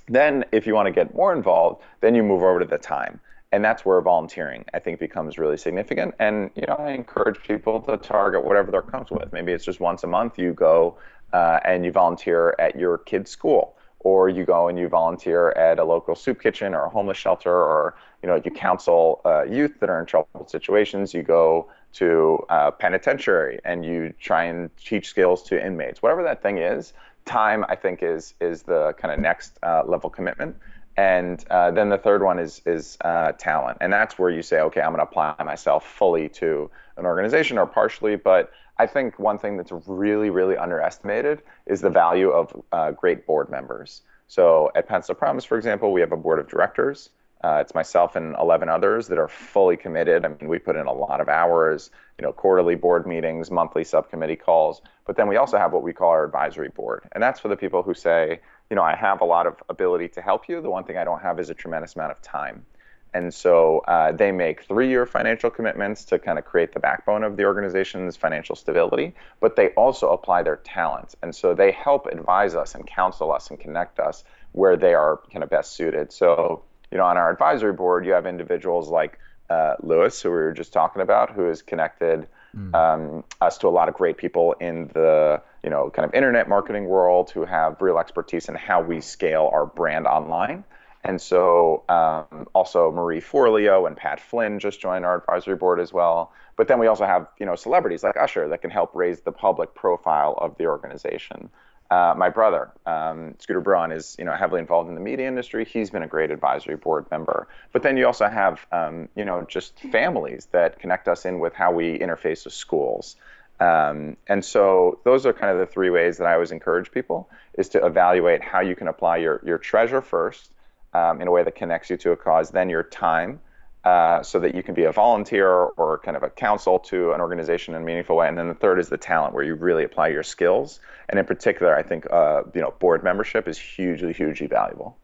Then, if you want to get more involved, then you move over to the time and that's where volunteering I think becomes really significant. And you know, I encourage people to target whatever they're comfortable with. Maybe it's just once a month you go uh, and you volunteer at your kid's school, or you go and you volunteer at a local soup kitchen or a homeless shelter, or you know you counsel uh, youth that are in troubled situations. You go to uh, penitentiary and you try and teach skills to inmates. Whatever that thing is, time I think is is the kind of next uh, level commitment. And uh, then the third one is is uh, talent, and that's where you say, okay, I'm going to apply myself fully to an organization or partially. But I think one thing that's really really underestimated is the value of uh, great board members. So at Pencil Promise, for example, we have a board of directors. Uh, it's myself and 11 others that are fully committed. I mean, we put in a lot of hours, you know, quarterly board meetings, monthly subcommittee calls. But then we also have what we call our advisory board, and that's for the people who say, you know, I have a lot of ability to help you. The one thing I don't have is a tremendous amount of time. And so uh, they make three year financial commitments to kind of create the backbone of the organization's financial stability, but they also apply their talents. And so they help advise us and counsel us and connect us where they are kind of best suited. So, you know, on our advisory board, you have individuals like uh, Lewis, who we were just talking about, who is connected mm. um, us to a lot of great people in the you know kind of internet marketing world who have real expertise in how we scale our brand online. And so um, also Marie Forleo and Pat Flynn just joined our advisory board as well. But then we also have you know celebrities like Usher that can help raise the public profile of the organization. Uh, my brother, um, Scooter Braun, is you know heavily involved in the media industry. He's been a great advisory board member. But then you also have um, you know just families that connect us in with how we interface with schools. Um, and so those are kind of the three ways that I always encourage people is to evaluate how you can apply your your treasure first um, in a way that connects you to a cause, then your time, uh, so that you can be a volunteer or kind of a counsel to an organization in a meaningful way. And then the third is the talent, where you really apply your skills. And in particular, I think uh, you know board membership is hugely, hugely valuable.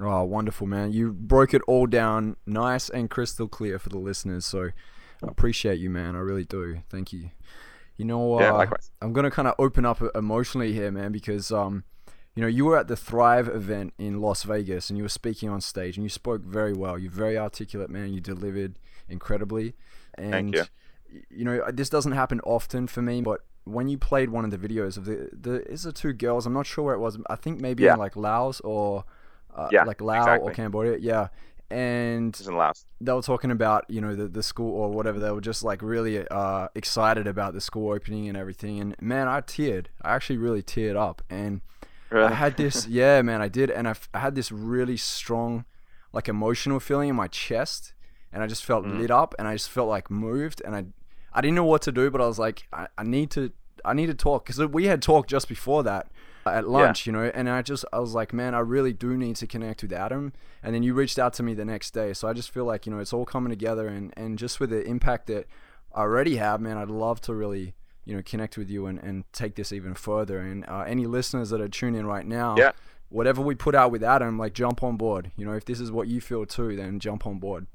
Oh, wonderful, man! You broke it all down nice and crystal clear for the listeners. So I appreciate you, man. I really do. Thank you. You know, uh, yeah. I'm gonna kind of open up emotionally here, man, because um, you know, you were at the Thrive event in Las Vegas and you were speaking on stage and you spoke very well. You're very articulate, man. You delivered incredibly. And, Thank you. You know, this doesn't happen often for me, but when you played one of the videos of the, the is the two girls, I'm not sure where it was. I think maybe yeah. in like Laos or uh, yeah, like Laos exactly. or Cambodia. Yeah. And they were talking about, you know, the, the school or whatever. They were just like really uh, excited about the school opening and everything. And man, I teared. I actually really teared up. And I had this, yeah, man, I did, and I, f- I had this really strong, like emotional feeling in my chest, and I just felt mm. lit up, and I just felt like moved, and I, I didn't know what to do, but I was like, I, I need to, I need to talk, because we had talked just before that at lunch, yeah. you know, and I just, I was like, man, I really do need to connect with Adam, and then you reached out to me the next day, so I just feel like, you know, it's all coming together, and and just with the impact that I already have, man, I'd love to really you know connect with you and, and take this even further. And uh, any listeners that are tuning in right now yeah. whatever we put out with adam like jump on board. You know if this is what you feel too then jump on board.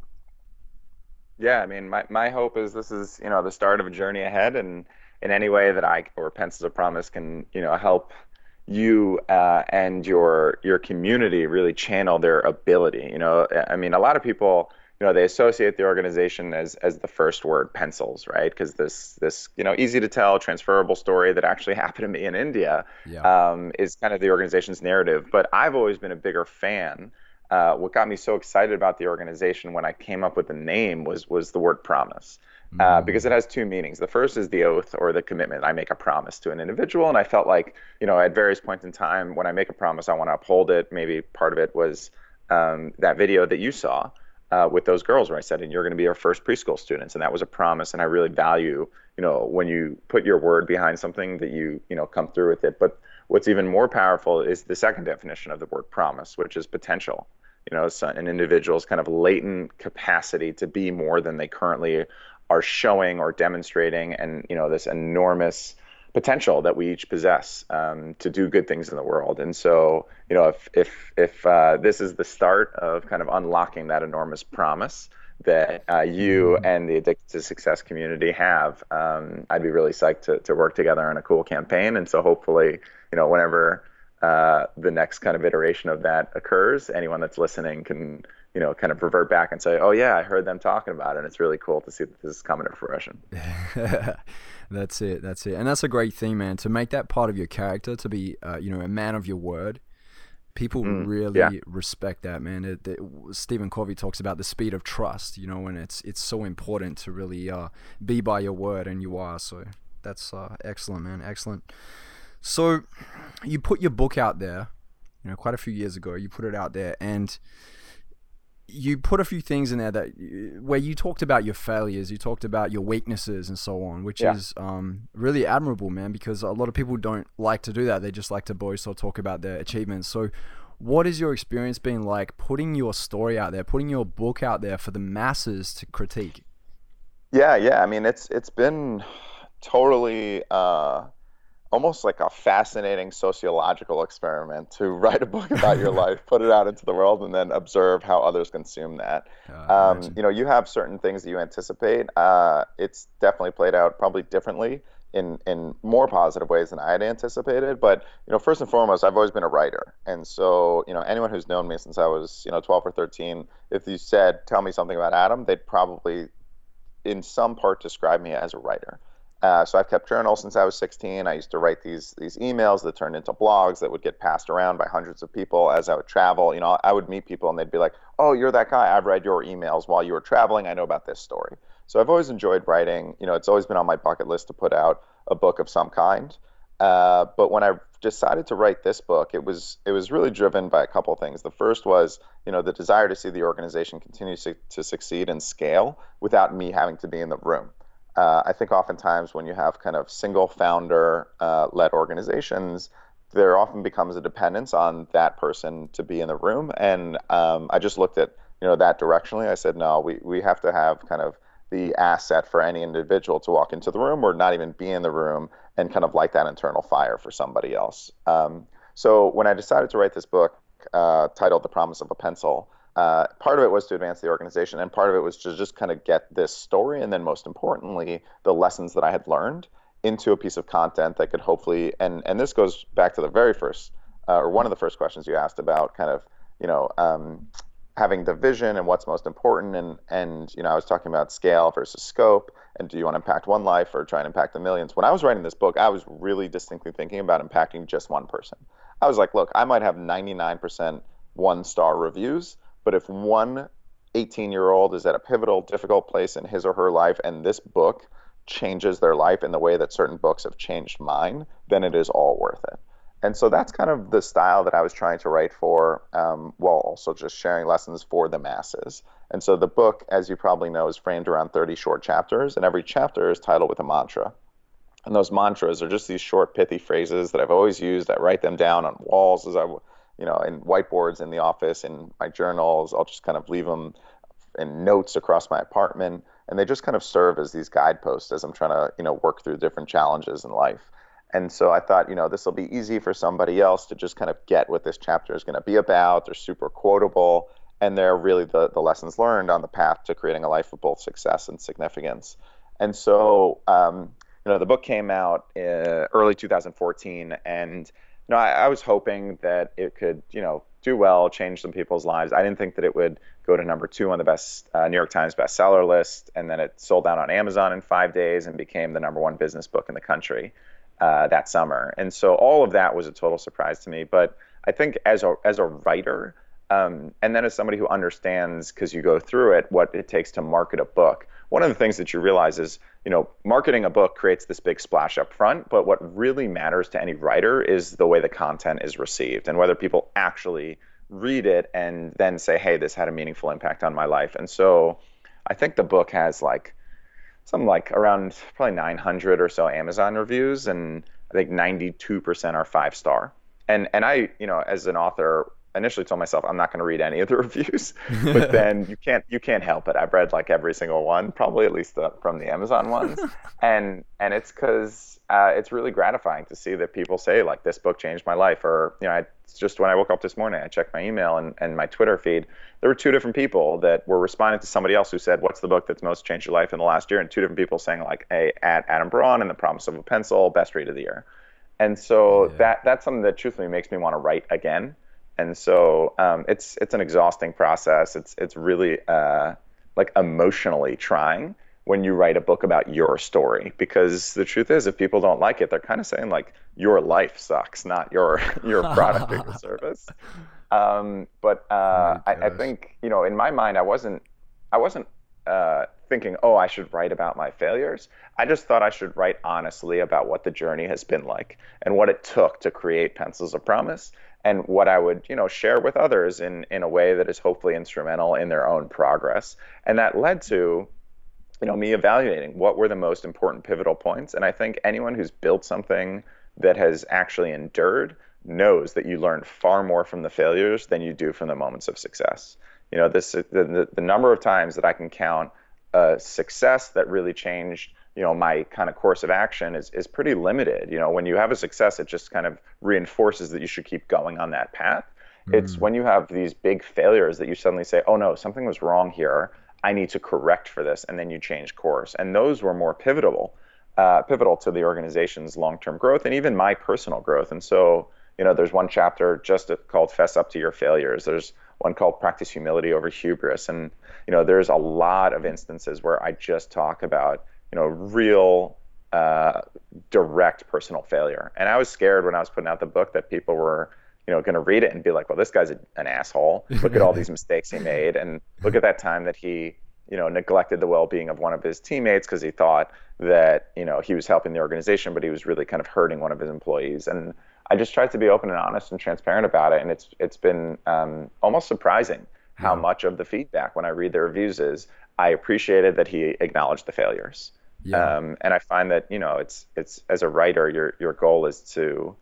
Yeah i mean my, my hope is this is you know the start of a journey ahead and in any way that i or pencils of promise can you know help you uh, and your your community really channel their ability you know? I mean a lot of people you know they associate the organization as as the first word pencils right because this this you know easy to tell transferable story that actually happened to me in india yeah. um, is kind of the organization's narrative but i've always been a bigger fan uh, what got me so excited about the organization when i came up with the name was was the word promise uh, mm. because it has two meanings. The first is the oath or the commitment. I make a promise to an individual, and I felt like, you know, at various points in time, when I make a promise, I want to uphold it. Maybe part of it was um, that video that you saw, uh, with those girls where I said, and you're going to be our first preschool students. And that was a promise. And I really value, you know, when you put your word behind something that you, you know, come through with it. But what's even more powerful is the second definition of the word promise, which is potential. You know, an individual's kind of latent capacity to be more than they currently are showing or demonstrating. And, you know, this enormous, potential that we each possess um, to do good things in the world. And so, you know, if if if uh, this is the start of kind of unlocking that enormous promise that uh, you and the Addicted to Success community have, um, I'd be really psyched to to work together on a cool campaign. And so, hopefully, you know, whenever uh, the next kind of iteration of that occurs, anyone that's listening can you know, kind of revert back and say, "Oh yeah, I heard them talking about it." And it's really cool to see that this is coming to fruition. That's it. That's it. And that's a great thing, man. To make that part of your character, to be, uh, you know, a man of your word, People mm, really yeah. respect that, man. It, it, Stephen Covey talks about the speed of trust, you know, and it's it's so important to really uh, be by your word, and you are. So that's uh, excellent, man. Excellent. So you put your book out there, you know, quite a few years ago. You put it out there, and you put a few things in there that where you talked about your failures, you talked about your weaknesses and so on, which yeah. is um, really admirable, man. Because a lot of people don't like to do that; they just like to boast or talk about their achievements. So, what is your experience been like putting your story out there, putting your book out there for the masses to critique? Yeah, yeah. I mean, it's it's been totally. Uh almost like a fascinating sociological experiment to write a book about your life, put it out into the world, and then observe how others consume that. Uh, um, you know, you have certain things that you anticipate. Uh, it's definitely played out probably differently in in more positive ways than I had anticipated. But you know, first and foremost, I've always been a writer, and so you know, anyone who's known me since I was you know 12 or 13, if you said, "Tell me something about Adam," they'd probably, in some part, describe me as a writer. Uh, so I've kept journals since I was 16. I used to write these these emails that turned into blogs that would get passed around by hundreds of people as I would travel. You know, I would meet people and they'd be like, "Oh, you're that guy. I've read your emails while you were traveling. I know about this story." So I've always enjoyed writing. You know, it's always been on my bucket list to put out a book of some kind. Uh, but when I decided to write this book, it was it was really driven by a couple of things. The first was, you know, the desire to see the organization continue to, to succeed and scale without me having to be in the room uh, I think oftentimes when you have kind of single founder uh, led organizations, there often becomes a dependence on that person to be in the room. And um, I just looked at you know that directionally. I said, no, we, we have to have kind of the asset for any individual to walk into the room or not even be in the room and kind of light that internal fire for somebody else. Um, so when I decided to write this book uh, titled The Promise of a Pencil, uh, part of it was to advance the organization, and part of it was to just kind of get this story, and then most importantly, the lessons that I had learned into a piece of content that could hopefully, and and this goes back to the very first, uh, or one of the first questions you asked about, kind of, you know, um, having the vision and what's most important, and and you know, I was talking about scale versus scope, and do you want to impact one life or try and impact the millions? When I was writing this book, I was really distinctly thinking about impacting just one person. I was like, look, I might have 99% one star reviews but if one 18 year old is at a pivotal, difficult place in his or her life, and this book changes their life in the way that certain books have changed mine, then it is all worth it. And so that's kind of the style that I was trying to write for, um, while also just sharing lessons for the masses. And so the book, as you probably know, is framed around 30 short chapters, and every chapter is titled with a mantra. And those mantras are just these short, pithy phrases that I've always used. I write them down on walls as I you know, in whiteboards in the office, in my journals. I'll just kind of leave them in notes across my apartment, and they just kind of serve as these guideposts as I'm trying to, you know, work through different challenges in life. And so I thought, you know, this will be easy for somebody else to just kind of get what this chapter is going to be about. They're super quotable, and they're really the, the lessons learned on the path to creating a life of both success and significance. And so, um, you know, the book came out uh, early 2014, and no, I, I was hoping that it could, you know, do well, change some people's lives. I didn't think that it would go to number two on the best uh, New York Times bestseller list, and then it sold out on Amazon in five days and became the number one business book in the country uh, that summer. And so all of that was a total surprise to me. But I think as a as a writer, um, and then as somebody who understands, because you go through it, what it takes to market a book. One of the things that you realize is, you know, marketing a book creates this big splash up front, but what really matters to any writer is the way the content is received and whether people actually read it and then say, hey, this had a meaningful impact on my life. And so I think the book has like some like around probably 900 or so Amazon reviews, and I think 92% are five star. And and I, you know, as an author, initially told myself I'm not going to read any of the reviews, but then you can't you can't help it. I've read like every single one, probably at least the, from the Amazon ones, and and it's because uh, it's really gratifying to see that people say like this book changed my life, or you know, I, just when I woke up this morning, I checked my email and, and my Twitter feed. There were two different people that were responding to somebody else who said, "What's the book that's most changed your life in the last year?" And two different people saying like, "Hey, at Adam Braun and the Promise of a Pencil, best read of the year." And so yeah. that that's something that truthfully makes me want to write again and so um, it's it's an exhausting process. It's it's really uh, like emotionally trying, when you write a book about your story. Because the truth is if people don't like it they're kind of saying like your life sucks not your your product or your service. Um, but uh, oh I, I, think you know in my mind i wasn't i wasn't uh, thinking oh i should write about my failures. I just thought i should write honestly about what the journey has been like and what it took to create pencils of promise and what I would, you know, share with others in in a way that is hopefully instrumental in their own progress. And that led to you know me evaluating what were the most important pivotal points and i think anyone who's built something that has actually endured knows that you learn far more from the failures than you do from the moments of success you know this the, the, number of times that i can count a success that really changed you know my kind of course of action is is pretty limited you know when you have a success it just kind of reinforces that you should keep going on that path mm. it's when you have these big failures that you suddenly say oh no something was wrong here I need to correct for this, and then you change course. And those were more pivotal, uh, pivotal to the organization's long-term growth and even my personal growth. And so, you know, there's one chapter just called "Fess Up to Your Failures." There's one called "Practice Humility Over Hubris," and you know, there's a lot of instances where I just talk about, you know, real. Uh, direct personal failure. And I was scared when I was putting out the book that people were you know, going to read it and be like, well, this guy's a, an asshole. Look at all these mistakes he made, and look at that time that he, you know, neglected the well-being of one of his teammates because he thought that, you know, he was helping the organization, but he was really kind of hurting one of his employees. And I just tried to be open and honest and transparent about it, and it's it's been um, almost surprising how much of the feedback when I read the reviews is I appreciated that he acknowledged the failures. Yeah. Um, and I find that you know it's it's as a writer your your goal is to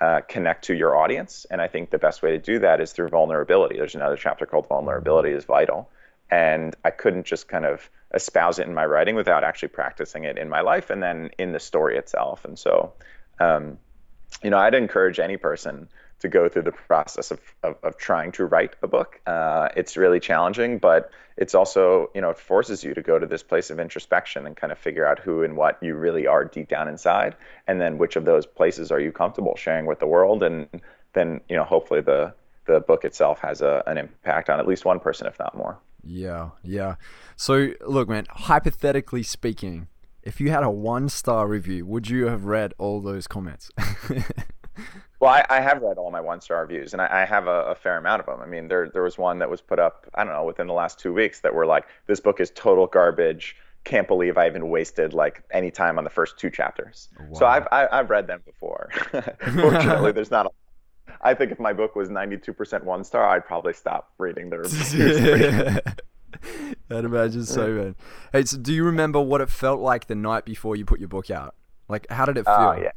uh, connect to your audience. And I think the best way to do that is through vulnerability. There's another chapter called Vulnerability is Vital. And I couldn't just kind of espouse it in my writing without actually practicing it in my life and then in the story itself. And so, um, you know, I'd encourage any person to go through the process of, of, of trying to write a book. Uh, it's really challenging, but it's also, you know, it forces you to go to this place of introspection and kind of figure out who and what you really are deep down inside. And then which of those places are you comfortable sharing with the world? And then, you know, hopefully the, the book itself has a, an impact on at least one person, if not more. Yeah, yeah. So, look, man, hypothetically speaking, if you had a one star review, would you have read all those comments? Well, I, I, have read all my one star reviews, and I, I have a, a, fair amount of them. I mean, there there was one that was put up, I don't know, within the last two weeks that were like, "This book is total garbage. Can't believe I even wasted like any time on the first two chapters." Wow. So I've I, have i have read them before. Fortunately, there's not a. I think if my book was 92% one star, I'd probably stop reading the reviews. I'd imagine so, man. Hey, so do you remember what it felt like the night before you put your book out? Like, how did it oh, feel? Oh yeah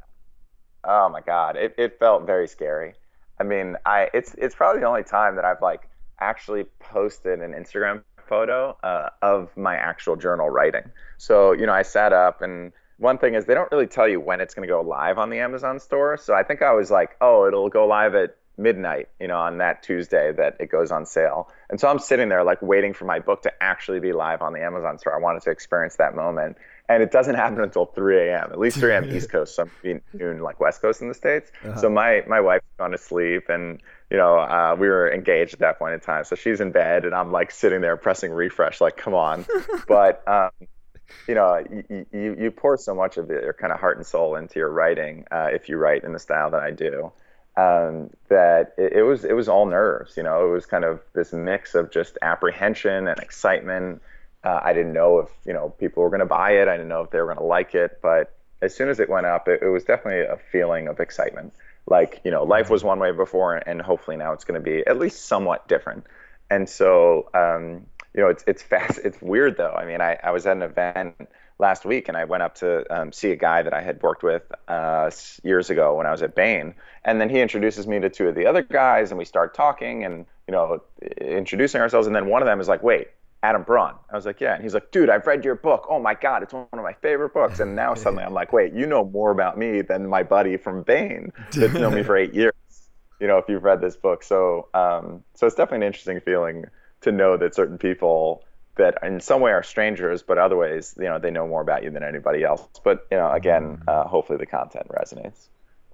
Oh my god, it, it felt very scary. I mean, I it's it's probably the only time that I've like actually posted an Instagram photo uh, of my actual journal writing. So you know, I sat up and one thing is they don't really tell you when it's going to go live on the Amazon store. So I think I was like, oh, it'll go live at midnight, you know, on that Tuesday that it goes on sale. And so I'm sitting there like waiting for my book to actually be live on the Amazon store. I wanted to experience that moment and it doesn't happen until 3 a.m. At least 3 a.m. East Coast, some noon like West Coast in the states. Uh-huh. So my my wife's gone to sleep, and you know uh, we were engaged at that point in time. So she's in bed, and I'm like sitting there pressing refresh, like come on. but um, you know you, you you pour so much of your kind of heart and soul into your writing uh, if you write in the style that I do. Um, that it, it was it was all nerves, you know. It was kind of this mix of just apprehension and excitement uh, I didn't know if you know people were going to buy it. I didn't know if they were going to like it. But as soon as it went up, it, it, was definitely a feeling of excitement. Like you know, life was one way before, and hopefully now it's going to be at least somewhat different. And so um, you know, it's it's fast. It's weird though. I mean, I, I was at an event last week and I went up to um, see a guy that I had worked with uh, years ago when I was at Bain. And then he introduces me to two of the other guys and we start talking and, you know, introducing ourselves. And then one of them is like, wait, Adam Braun. I was like, yeah. And he's like, dude, I've read your book. Oh my God, it's one of my favorite books. And now suddenly I'm like, wait, you know more about me than my buddy from Bain that's known me for eight years. You know, if you've read this book. So, um, so it's definitely an interesting feeling to know that certain people that in some way are strangers, but other ways, you know, they know more about you than anybody else. But, you know, again, mm. uh, hopefully the content resonates.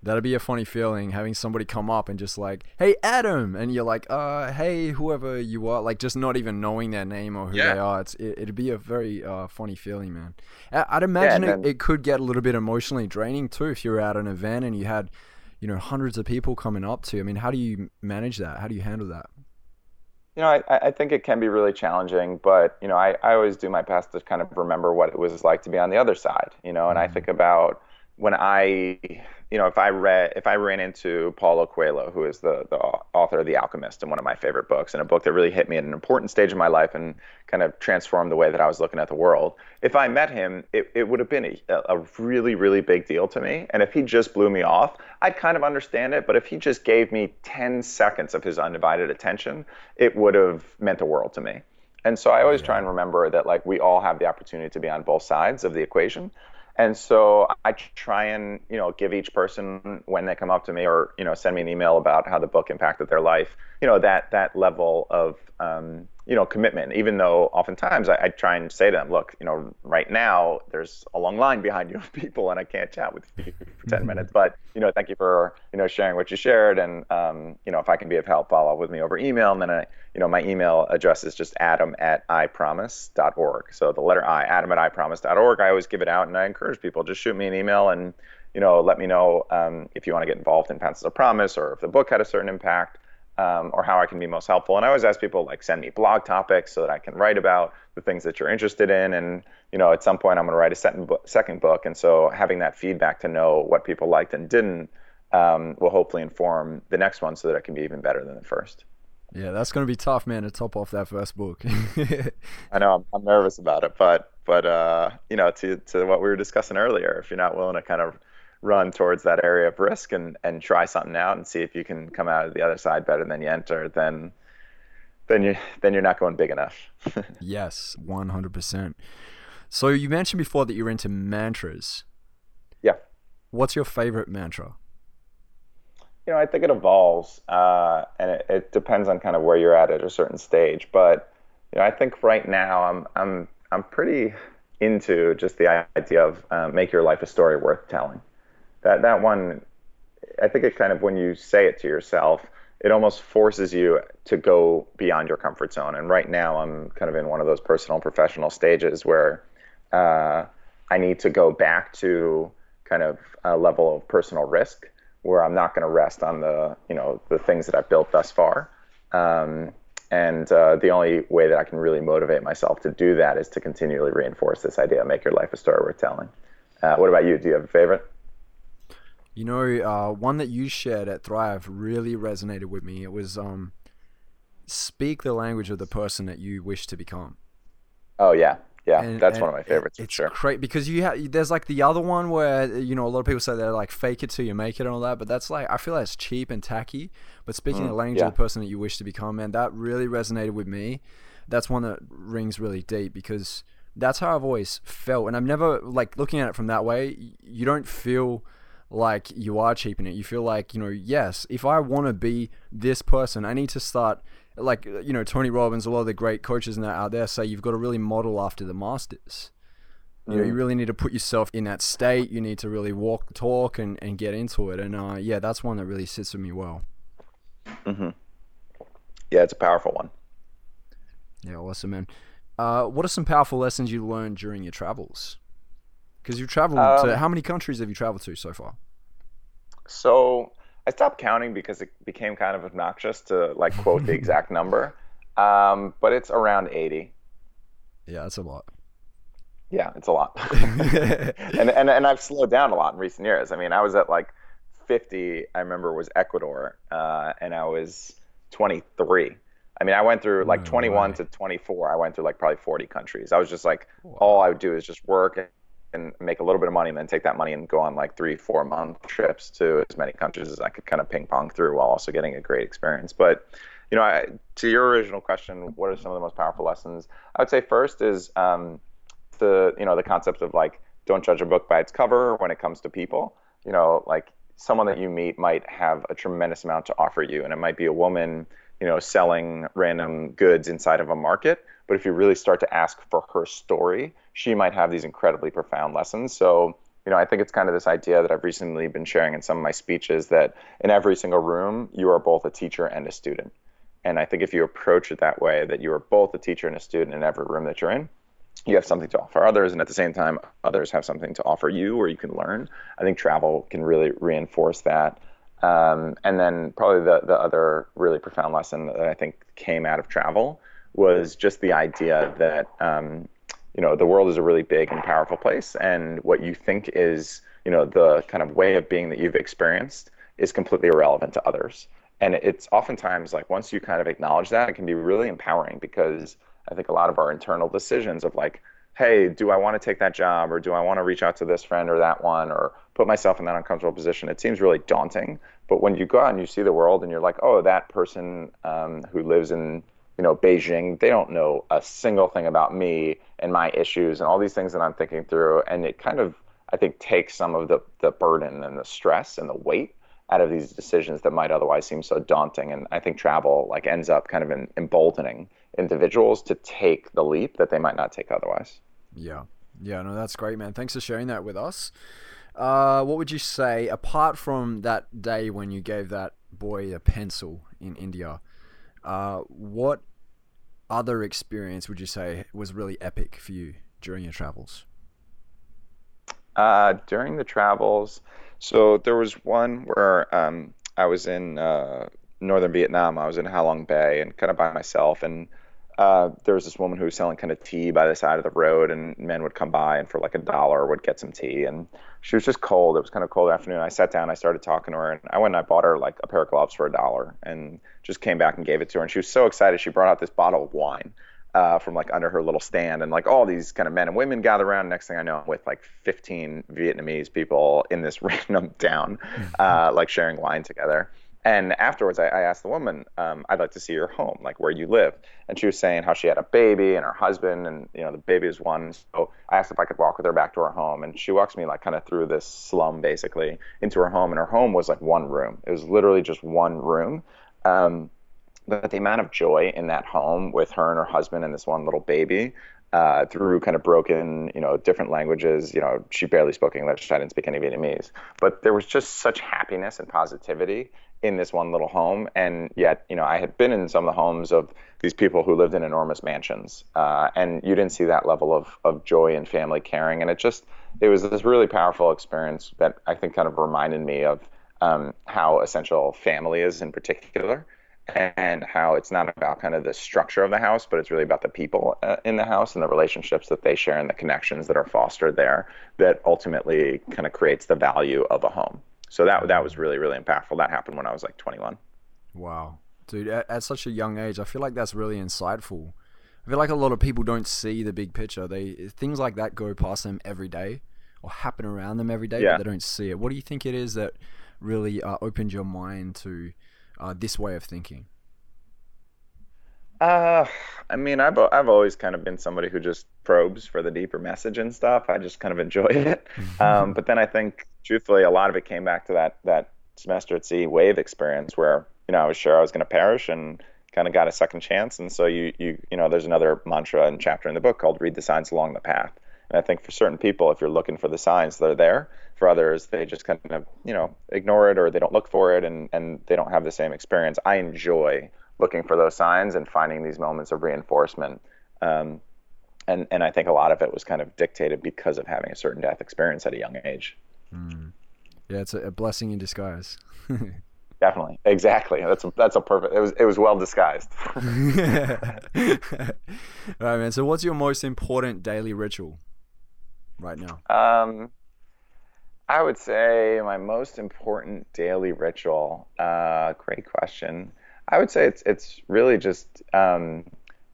That'd be a funny feeling having somebody come up and just like, "Hey, Adam," and you're like, "Uh, hey, whoever you are," like just not even knowing their name or who Yeah. they are. It's it, it'd be a very uh, funny feeling, man. I- I'd imagine and it, it could get a little bit emotionally draining too if you're at an event and you had, you know, hundreds of people coming up to you. I mean, how do you manage that? How do you handle that? You know, I, I think it can be really challenging, but you know, I, I always do my best to kind of remember what it was like to be on the other side. You know, and I think about when I, you know, if I read, if I ran into Paulo Coelho, who is the the author of The Alchemist and one of my favorite books, and a book that really hit me at an important stage in my life and kind of transformed the way that I was looking at the world. If I met him, it, it would have been a, a really, really big deal to me. And if he just blew me off, I'd kind of understand it. But if he just gave me 10 seconds of his undivided attention, it would have meant the world to me. And so I always try and remember that like we all have the opportunity to be on both sides of the equation. And so I try and you know give each person when they come up to me or you know send me an email about how the book impacted their life, you know that that level of um, you know commitment. Even though oftentimes I, I try and say to them, look, you know, right now there's a long line behind you of people, and I can't chat with you for 10 minutes. But you know, thank you for you know sharing what you shared, and um, you know if I can be of help, follow up with me over email, and then I you know my email address is just adam at ipromise.org. So the letter I, adam at ipromise.org. I always give it out, and I encourage people just shoot me an email and you know let me know um, if you want to get involved in Pencils of Promise or if the book had a certain impact. Um, or how I can be most helpful. And I always ask people like send me blog topics so that I can write about the things that you're interested in. And you know, at some point I'm going to write a second book, second book, and so having that feedback to know what people liked and didn't um, will hopefully inform the next one so that it can be even better than the first. Yeah, that's gonna be tough, man, to top off that first book. I know I'm, I'm nervous about it, but but uh, you know, to to what we were discussing earlier, if you're not willing to kind of run towards that area of risk and and try something out and see if you can come out of the other side better than you enter, then then you then you're not going big enough. yes, one hundred percent. So you mentioned before that you're into mantras. yeah. What's your favorite mantra? You know, I think it evolves, uh, and it, it depends on kind of where you're at at a certain stage. But you know, I think right now I'm I'm I'm pretty into just the idea of uh, make your life a story worth telling. That that one, I think it kind of when you say it to yourself, it almost forces you to go beyond your comfort zone. And right now, I'm kind of in one of those personal professional stages where uh, I need to go back to kind of a level of personal risk where I'm not going to rest on the you know the things that I've built thus far. Um, and uh, the only way that I can really motivate myself to do that is to continually reinforce this idea: make your life a story worth telling. Uh, what about you? Do you have a favorite? You know, uh, one that you shared at Thrive really resonated with me. It was um, speak the language of the person that you wish to become. Oh yeah, yeah, And- that's and one of my favorites It's sure. great because you have there's like the other one where you know a lot of people say they're like fake it till you make it and all that, but that's like I feel like it's cheap and tacky. But speaking the language Mm, yeah. of the person that you wish to become, man, that really resonated with me. That's one that rings really deep because that's how I've always felt, and I've never like looking at it from that way. You don't feel like you are cheaping it. You feel like you know, yes, if I want to be this person, I need to start like you know Tony Robbins, a lot of the great coaches and that out there say you've got to really model after the masters. You know, you really need to put yourself in that state. You need to really walk the talk and, and get into it. And uh, yeah, that's one that really sits with me well. Mm-hmm. Yeah, it's a powerful one. Yeah, awesome, man. Uh, what are some powerful lessons you learned during your travels? Because you've traveled to Um, how many countries have you traveled to so far? So I stopped counting because it became kind of obnoxious to like quote the exact number, um, but it's around 80. Yeah, that's a lot. Yeah, it's a lot. and, and and I've slowed down a lot in recent years. I mean, I was at like 50. I remember was Ecuador, uh, and I was 23. I mean, I went through like No 21 way. to 24. I went through like probably 40 countries. I was just like, all I would do is just work and make a little bit of money, and then take that money and go on like three, four month trips to as many countries as I could kind of ping pong through while also getting a great experience. But you know, I, to your original question, what are some of the most powerful lessons? I would say first is um, the you know the concept of like don't judge a book by its cover when it comes to people. You know, like someone that you meet might have a tremendous amount to offer you, and it might be a woman, you know, selling random goods inside of a market. But if you really start to ask for her story, she might have these incredibly profound lessons. So you know, I think it's kind of this idea that I've recently been sharing in some of my speeches that in every single room, you are both a teacher and a student. And I think if you approach it that way, that you are both a teacher and a student in every room that you're in, you have something to offer others, and at the same time, others have something to offer you, or you can learn. I think travel can really reinforce that. Um, and then probably the the other really profound lesson that I think came out of travel was just the idea that um, you know the world is a really big and powerful place, and what you think is you know the kind of way of being that you've experienced is completely irrelevant to others. And it's oftentimes like once you kind of acknowledge that, it can be really empowering because I think a lot of our internal decisions of like, hey, do I want to take that job or do I want to reach out to this friend or that one or put myself in that uncomfortable position? It seems really daunting. But when you go out and you see the world and you're like, oh, that person um, who lives in you know Beijing, they don't know a single thing about me and my issues and all these things that I'm thinking through, and it kind of I think takes some of the the burden and the stress and the weight out of these decisions that might otherwise seem so daunting. And I think travel like ends up kind of in, emboldening individuals to take the leap that they might not take otherwise. Yeah. Yeah, no, that's great, man. Thanks for sharing that with us. Uh, what would you say, apart from that day when you gave that boy a pencil in India, uh, what other experience would you say was really epic for you during your travels? Uh, during the travels, so there was one where um, I was in uh, northern Vietnam. I was in Ha Long Bay and kind of by myself, and uh, there was this woman who was selling kind of tea by the side of the road, and men would come by and for like a dollar would get some tea. And she was just cold. It was kind of cold afternoon. I sat down, I started talking to her, and I went and I bought her like a pair of gloves for a dollar, and just came back and gave it to her. And she was so excited. She brought out this bottle of wine. Uh, from like under her little stand, and like all these kind of men and women gather around. Next thing I know, I'm with like 15 Vietnamese people in this random town, uh, like sharing wine together. And afterwards, I, I asked the woman, um, "I'd like to see your home, like where you live." And she was saying how she had a baby and her husband, and you know the baby was one. So I asked if I could walk with her back to her home, and she walks me like kind of through this slum, basically, into her home. And her home was like one room. It was literally just one room. Um, but the amount of joy in that home with her and her husband and this one little baby uh, through kind of broken, you know, different languages. You know, she barely spoke English. I didn't speak any Vietnamese. But there was just such happiness and positivity in this one little home. And yet, you know, I had been in some of the homes of these people who lived in enormous mansions, uh, and you didn't see that level of of joy and family caring. And it just, it was this really powerful experience that I think kind of reminded me of um, how essential family is in particular and how it's not about kind of the structure of the house, but it's really about the people uh, in the house and the relationships that they share and the connections that are fostered there that ultimately kind of creates the value of a home. So that that was really really impactful. That happened when I was like 21. Wow, dude, at, at such a young age, I feel like that's really insightful. I feel like a lot of people don't see the big picture. They things like that go past them every day or happen around them every day, yeah. but they don't see it. What do you think it is that really uh, opened your mind to uh, this way of thinking? Uh, I mean, I've I've always kind of been somebody who just probes for the deeper message and stuff. I just kind of enjoy it. Um, but then I think, truthfully, a lot of it came back to that that semester at sea wave experience where you know I was sure I was going to perish and kind of got a second chance. And so you you you know, there's another mantra and chapter in the book called "Read the Signs Along the Path." And I think for certain people, if you're looking for the signs, they're there. For others, they just kind of you know ignore it or they don't look for it and and they don't have the same experience. I enjoy looking for those signs and finding these moments of reinforcement. Um, and and I think a lot of it was kind of dictated because of having a certain death experience at a young age. Mm. Yeah, it's a, a, blessing in disguise. Definitely, exactly. That's a, that's a perfect. It was it was well disguised. All right, man. So, what's your most important daily ritual right now? Um, I would say my most important daily ritual. Uh, great question. I would say it's it's really just um,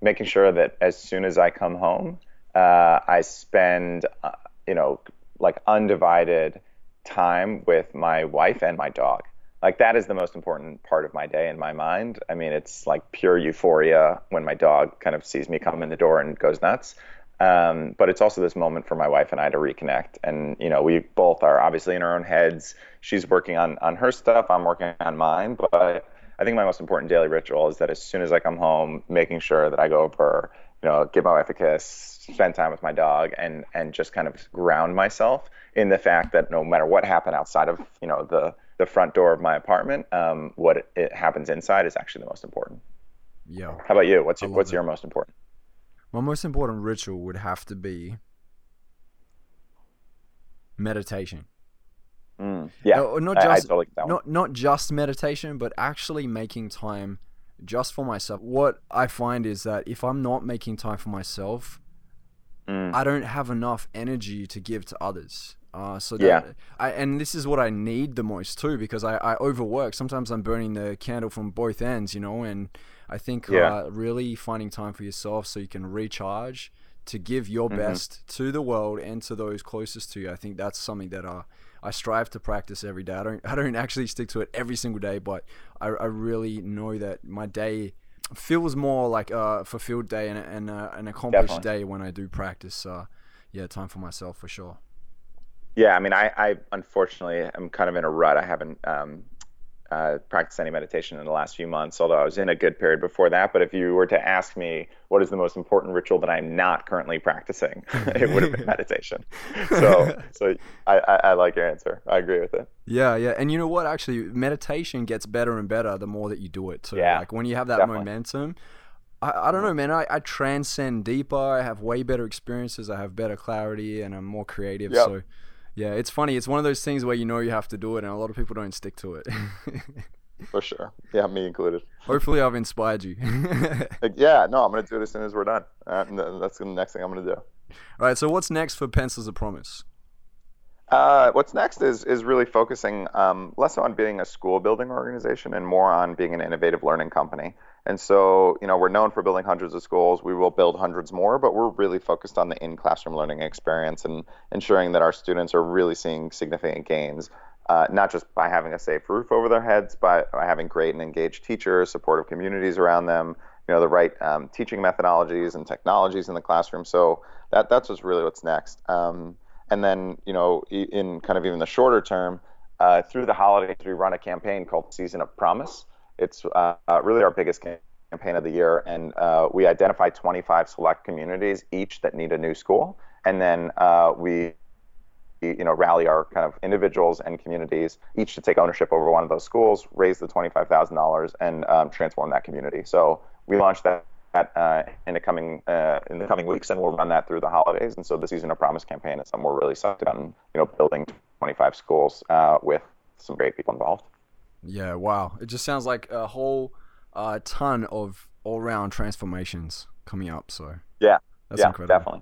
making sure that as soon as I come home, uh, I spend uh, you know like undivided time with my wife and my dog. Like that is the most important part of my day in my mind. I mean, it's like pure euphoria when my dog kind of sees me come in the door and goes nuts. Um, but it's also this moment for my wife and I to reconnect. And you know, we both are obviously in our own heads. She's working on on her stuff. I'm working on mine. But I think my most important daily ritual is that as soon as I come home, making sure that I go over, you know, give my wife a kiss, spend time with my dog and and just kind of ground myself in the fact that no matter what happened outside of you know the the front door of my apartment, um, what it, it, happens inside is actually the most important. Yeah. How about you? What's your, what's your most important? My most important ritual would have to be meditation. Mm, yeah, uh, not just I, I totally not not just meditation, but actually making time just for myself. What I find is that if I'm not making time for myself, mm. I don't have enough energy to give to others. Uh, so that yeah. I, and this is what I need the most too because I, I overwork. Sometimes I'm burning the candle from both ends, you know, and I think yeah. uh, really finding time for yourself so you can recharge to give your mm-hmm. best to the world and to those closest to you. I think that's something that uh, I strive to practice every day. I don't I don't actually stick to it every single day, but I, I really know that my day feels more like a fulfilled day and, and uh, an accomplished Definitely. day when I do practice. Uh, yeah, time for myself for sure. Yeah, I mean, I, I unfortunately am kind of in a rut. I haven't um, uh, practiced any meditation in the last few months, although I was in a good period before that. But if you were to ask me what is the most important ritual that I'm not currently practicing, it would have been meditation. So, so I, I, I, like your answer. I agree with it. Yeah, yeah, and you know what? Actually, meditation gets better and better the more that you do it. So, yeah, like when you have that definitely. momentum. I, I don't know, man. I, I transcend deeper. I have way better experiences. I have better clarity, and I'm more creative. Yep. So, yeah, it's funny. It's one of those things where you know you have to do it, and a lot of people don't stick to it. For sure. Yeah, me included. Hopefully, I've inspired you. yeah, no, I'm going to do it as soon as we're done. Uh, that's the next thing I'm going to do. All right, so what's next for Pencils of Promise? Uh, what's next is is really focusing um, less on being a school building organization and more on being an innovative learning company. And so, you know, we're known for building hundreds of schools. We will build hundreds more, but we're really focused on the in-classroom learning experience and ensuring that our students are really seeing significant gains, uh, not just by having a safe roof over their heads, but by having great and engaged teachers, supportive communities around them, you know, the right um, teaching methodologies and technologies in the classroom. So that that's just really what's next. Um, and then, you know, in kind of even the shorter term, uh, through the holidays, we run a campaign called Season of Promise it's uh, really our biggest campaign of the year, and uh, we identify 25 select communities each that need a new school, and then uh, we you know rally our kind of individuals and communities each to take ownership over one of those schools, raise the $25,000, and um, transform that community. So we launched that. Uh, in the coming uh, in the coming weeks, and we'll run that through the holidays. And so the season of promise campaign is something we're really psyched about, you know, building 25 schools uh, with some great people involved. Yeah, wow. It just sounds like a whole uh, ton of all round transformations coming up. So, yeah, that's yeah, incredible. Definitely.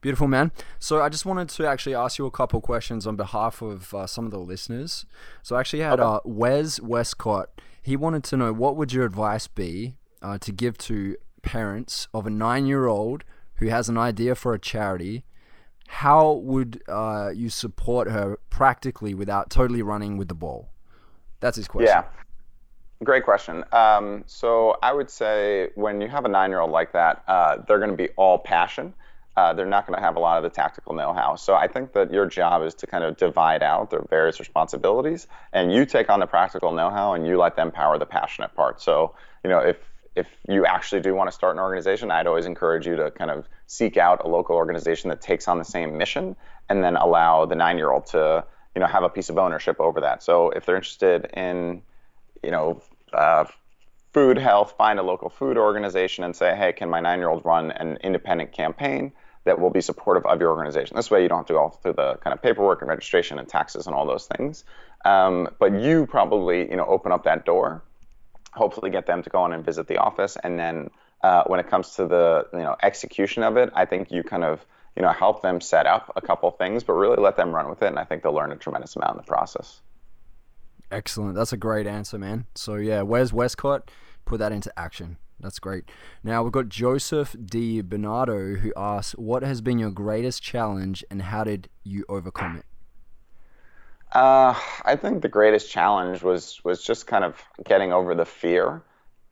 Beautiful, man. So, I just wanted to actually ask you a couple questions on behalf of uh, some of the listeners. So, I actually had okay. uh, Wes Westcott. He wanted to know what would your advice be uh, to give to parents of a nine year old who has an idea for a charity how would uh, you support her practically without totally running with the ball? That's his question. Yeah. Great question. Um, so I would say when you have a nine-year-old like that, uh, they're going to be all passion. Uh, they're not going to have a lot of the tactical know-how. So I think that your job is to kind of divide out their various responsibilities, and you take on the practical know-how, and you let them power the passionate part. So you know if if you actually do want to start an organization, I'd always encourage you to kind of seek out a local organization that takes on the same mission, and then allow the nine-year-old to you know have a piece of ownership over that. So if they're interested in you know uh, food health, find a local food organization and say, hey, can my nine-year-old run an independent campaign that will be supportive of your organization? This way, you don't have to go through the kind of paperwork and registration and taxes and all those things. Um, but you probably you know open up that door, hopefully get them to go on and visit the office, and then uh, when it comes to the you know execution of it, I think you kind of you know, help them set up a couple things, but really let them run with it. And I think they'll learn a tremendous amount in the process. Excellent. That's a great answer, man. So, yeah, Wes Westcott? Put that into action. That's great. Now, we've got Joseph D. Bernardo who asks, What has been your greatest challenge and how did you overcome it? Uh, I think the greatest challenge was was just kind of getting over the fear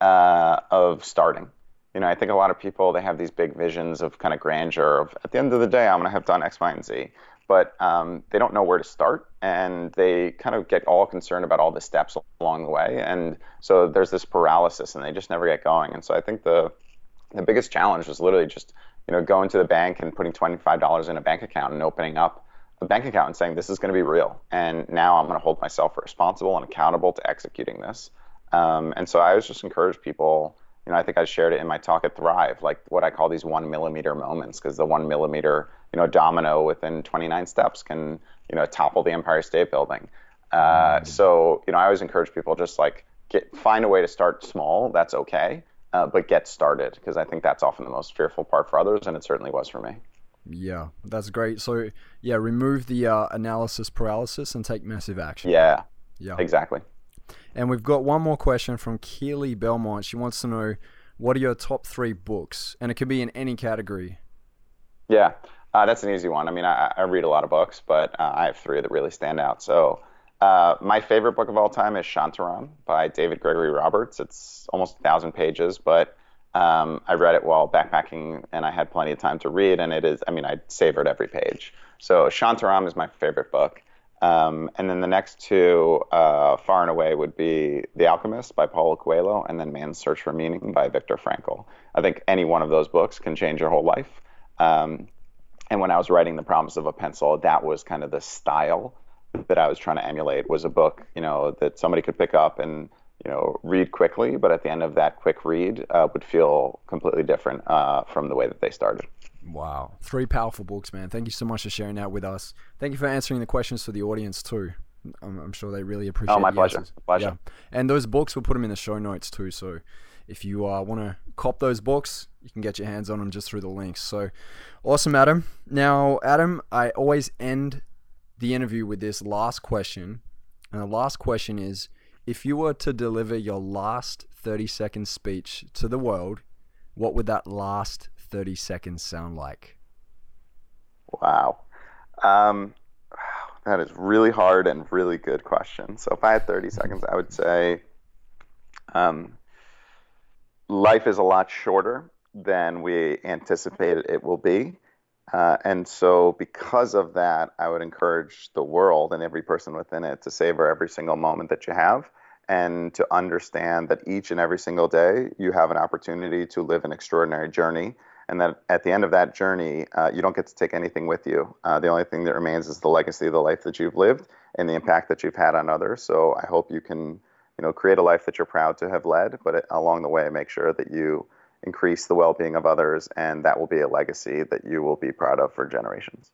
uh, of starting you know, I think a lot of people they have these big visions of kind of grandeur of at the end of the day I'm going to have done X, Y, and Z, but um, they don't know where to start, and they kind of get all concerned about all the steps along the way, and so there's this paralysis, and they just never get going. And so I think the the biggest challenge was literally just you know, going to the bank and putting $25 in a bank account and opening up a bank account and saying, this is going to be real. And now I'm going to hold myself responsible and accountable to executing this. Um, and so I always just encourage people, you know, I think I shared it in my talk at Thrive, like what I call these one millimeter moments, because the one millimeter, you know, domino within 29 steps can, you know, topple the Empire State Building. Uh, mm. So, you know, I always encourage people just like get find a way to start small. That's okay, uh, but get started because I think that's often the most fearful part for others, and it certainly was for me. Yeah, that's great. So, yeah, remove the uh, analysis paralysis and take massive action. Yeah. Yeah. Exactly. And we've got one more question from Keely Belmont. She wants to know what are your top three books, and it could be in any category. Yeah, uh, that's an easy one. I mean, I, I, read a lot of books, but uh, I have three that really stand out. So, uh, my favorite book of all time is Shantaram by David Gregory Roberts. It's almost a thousand pages, but um, I read it while backpacking, and I had plenty of time to read. And it is, I mean, I savored every page. So Shantaram is my favorite book. Um, and then the next two, uh, far and away, would be The Alchemist by Paulo Coelho, and then Man's Search for Meaning by Viktor Frankl. I think any one of those books can change your whole life. Um, and when I was writing The Promise of a Pencil, that was kind of the style that I was trying to emulate. Was a book, you know, that somebody could pick up and you know, read quickly, but at the end of that quick read, uh, would feel completely different uh, from the way that they started. Wow, three powerful books, man. Thank you so much for sharing that with us. Thank you for answering the questions for the audience too. I'm, I'm sure they really appreciate. Oh, my pleasure. Answers. Pleasure. Yeah. And those books, we'll put them in the show notes too. So if you uh, want to cop those books, you can get your hands on them just through the links. So awesome, Adam. Now, Adam, I always end the interview with this last question, and the last question is if you were to deliver your last 30 second speech to the world, what would that last 30 seconds sound like? Wow. Um, that is really hard and really good question. So if I had 30 seconds, I would say um, life is a lot shorter than we anticipated it will be. Uh, and so, because of that, I would encourage the world and every person within it to savor every single moment that you have and to understand that each and every single day you have an opportunity to live an extraordinary journey. And that at the end of that journey, uh, you don't get to take anything with you. Uh, the only thing that remains is the legacy of the life that you've lived and the impact that you've had on others. So I hope you can, you know, create a life that you're proud to have led, but it, along the way, make sure that you increase the well-being of others, and that will be a legacy that you will be proud of for generations.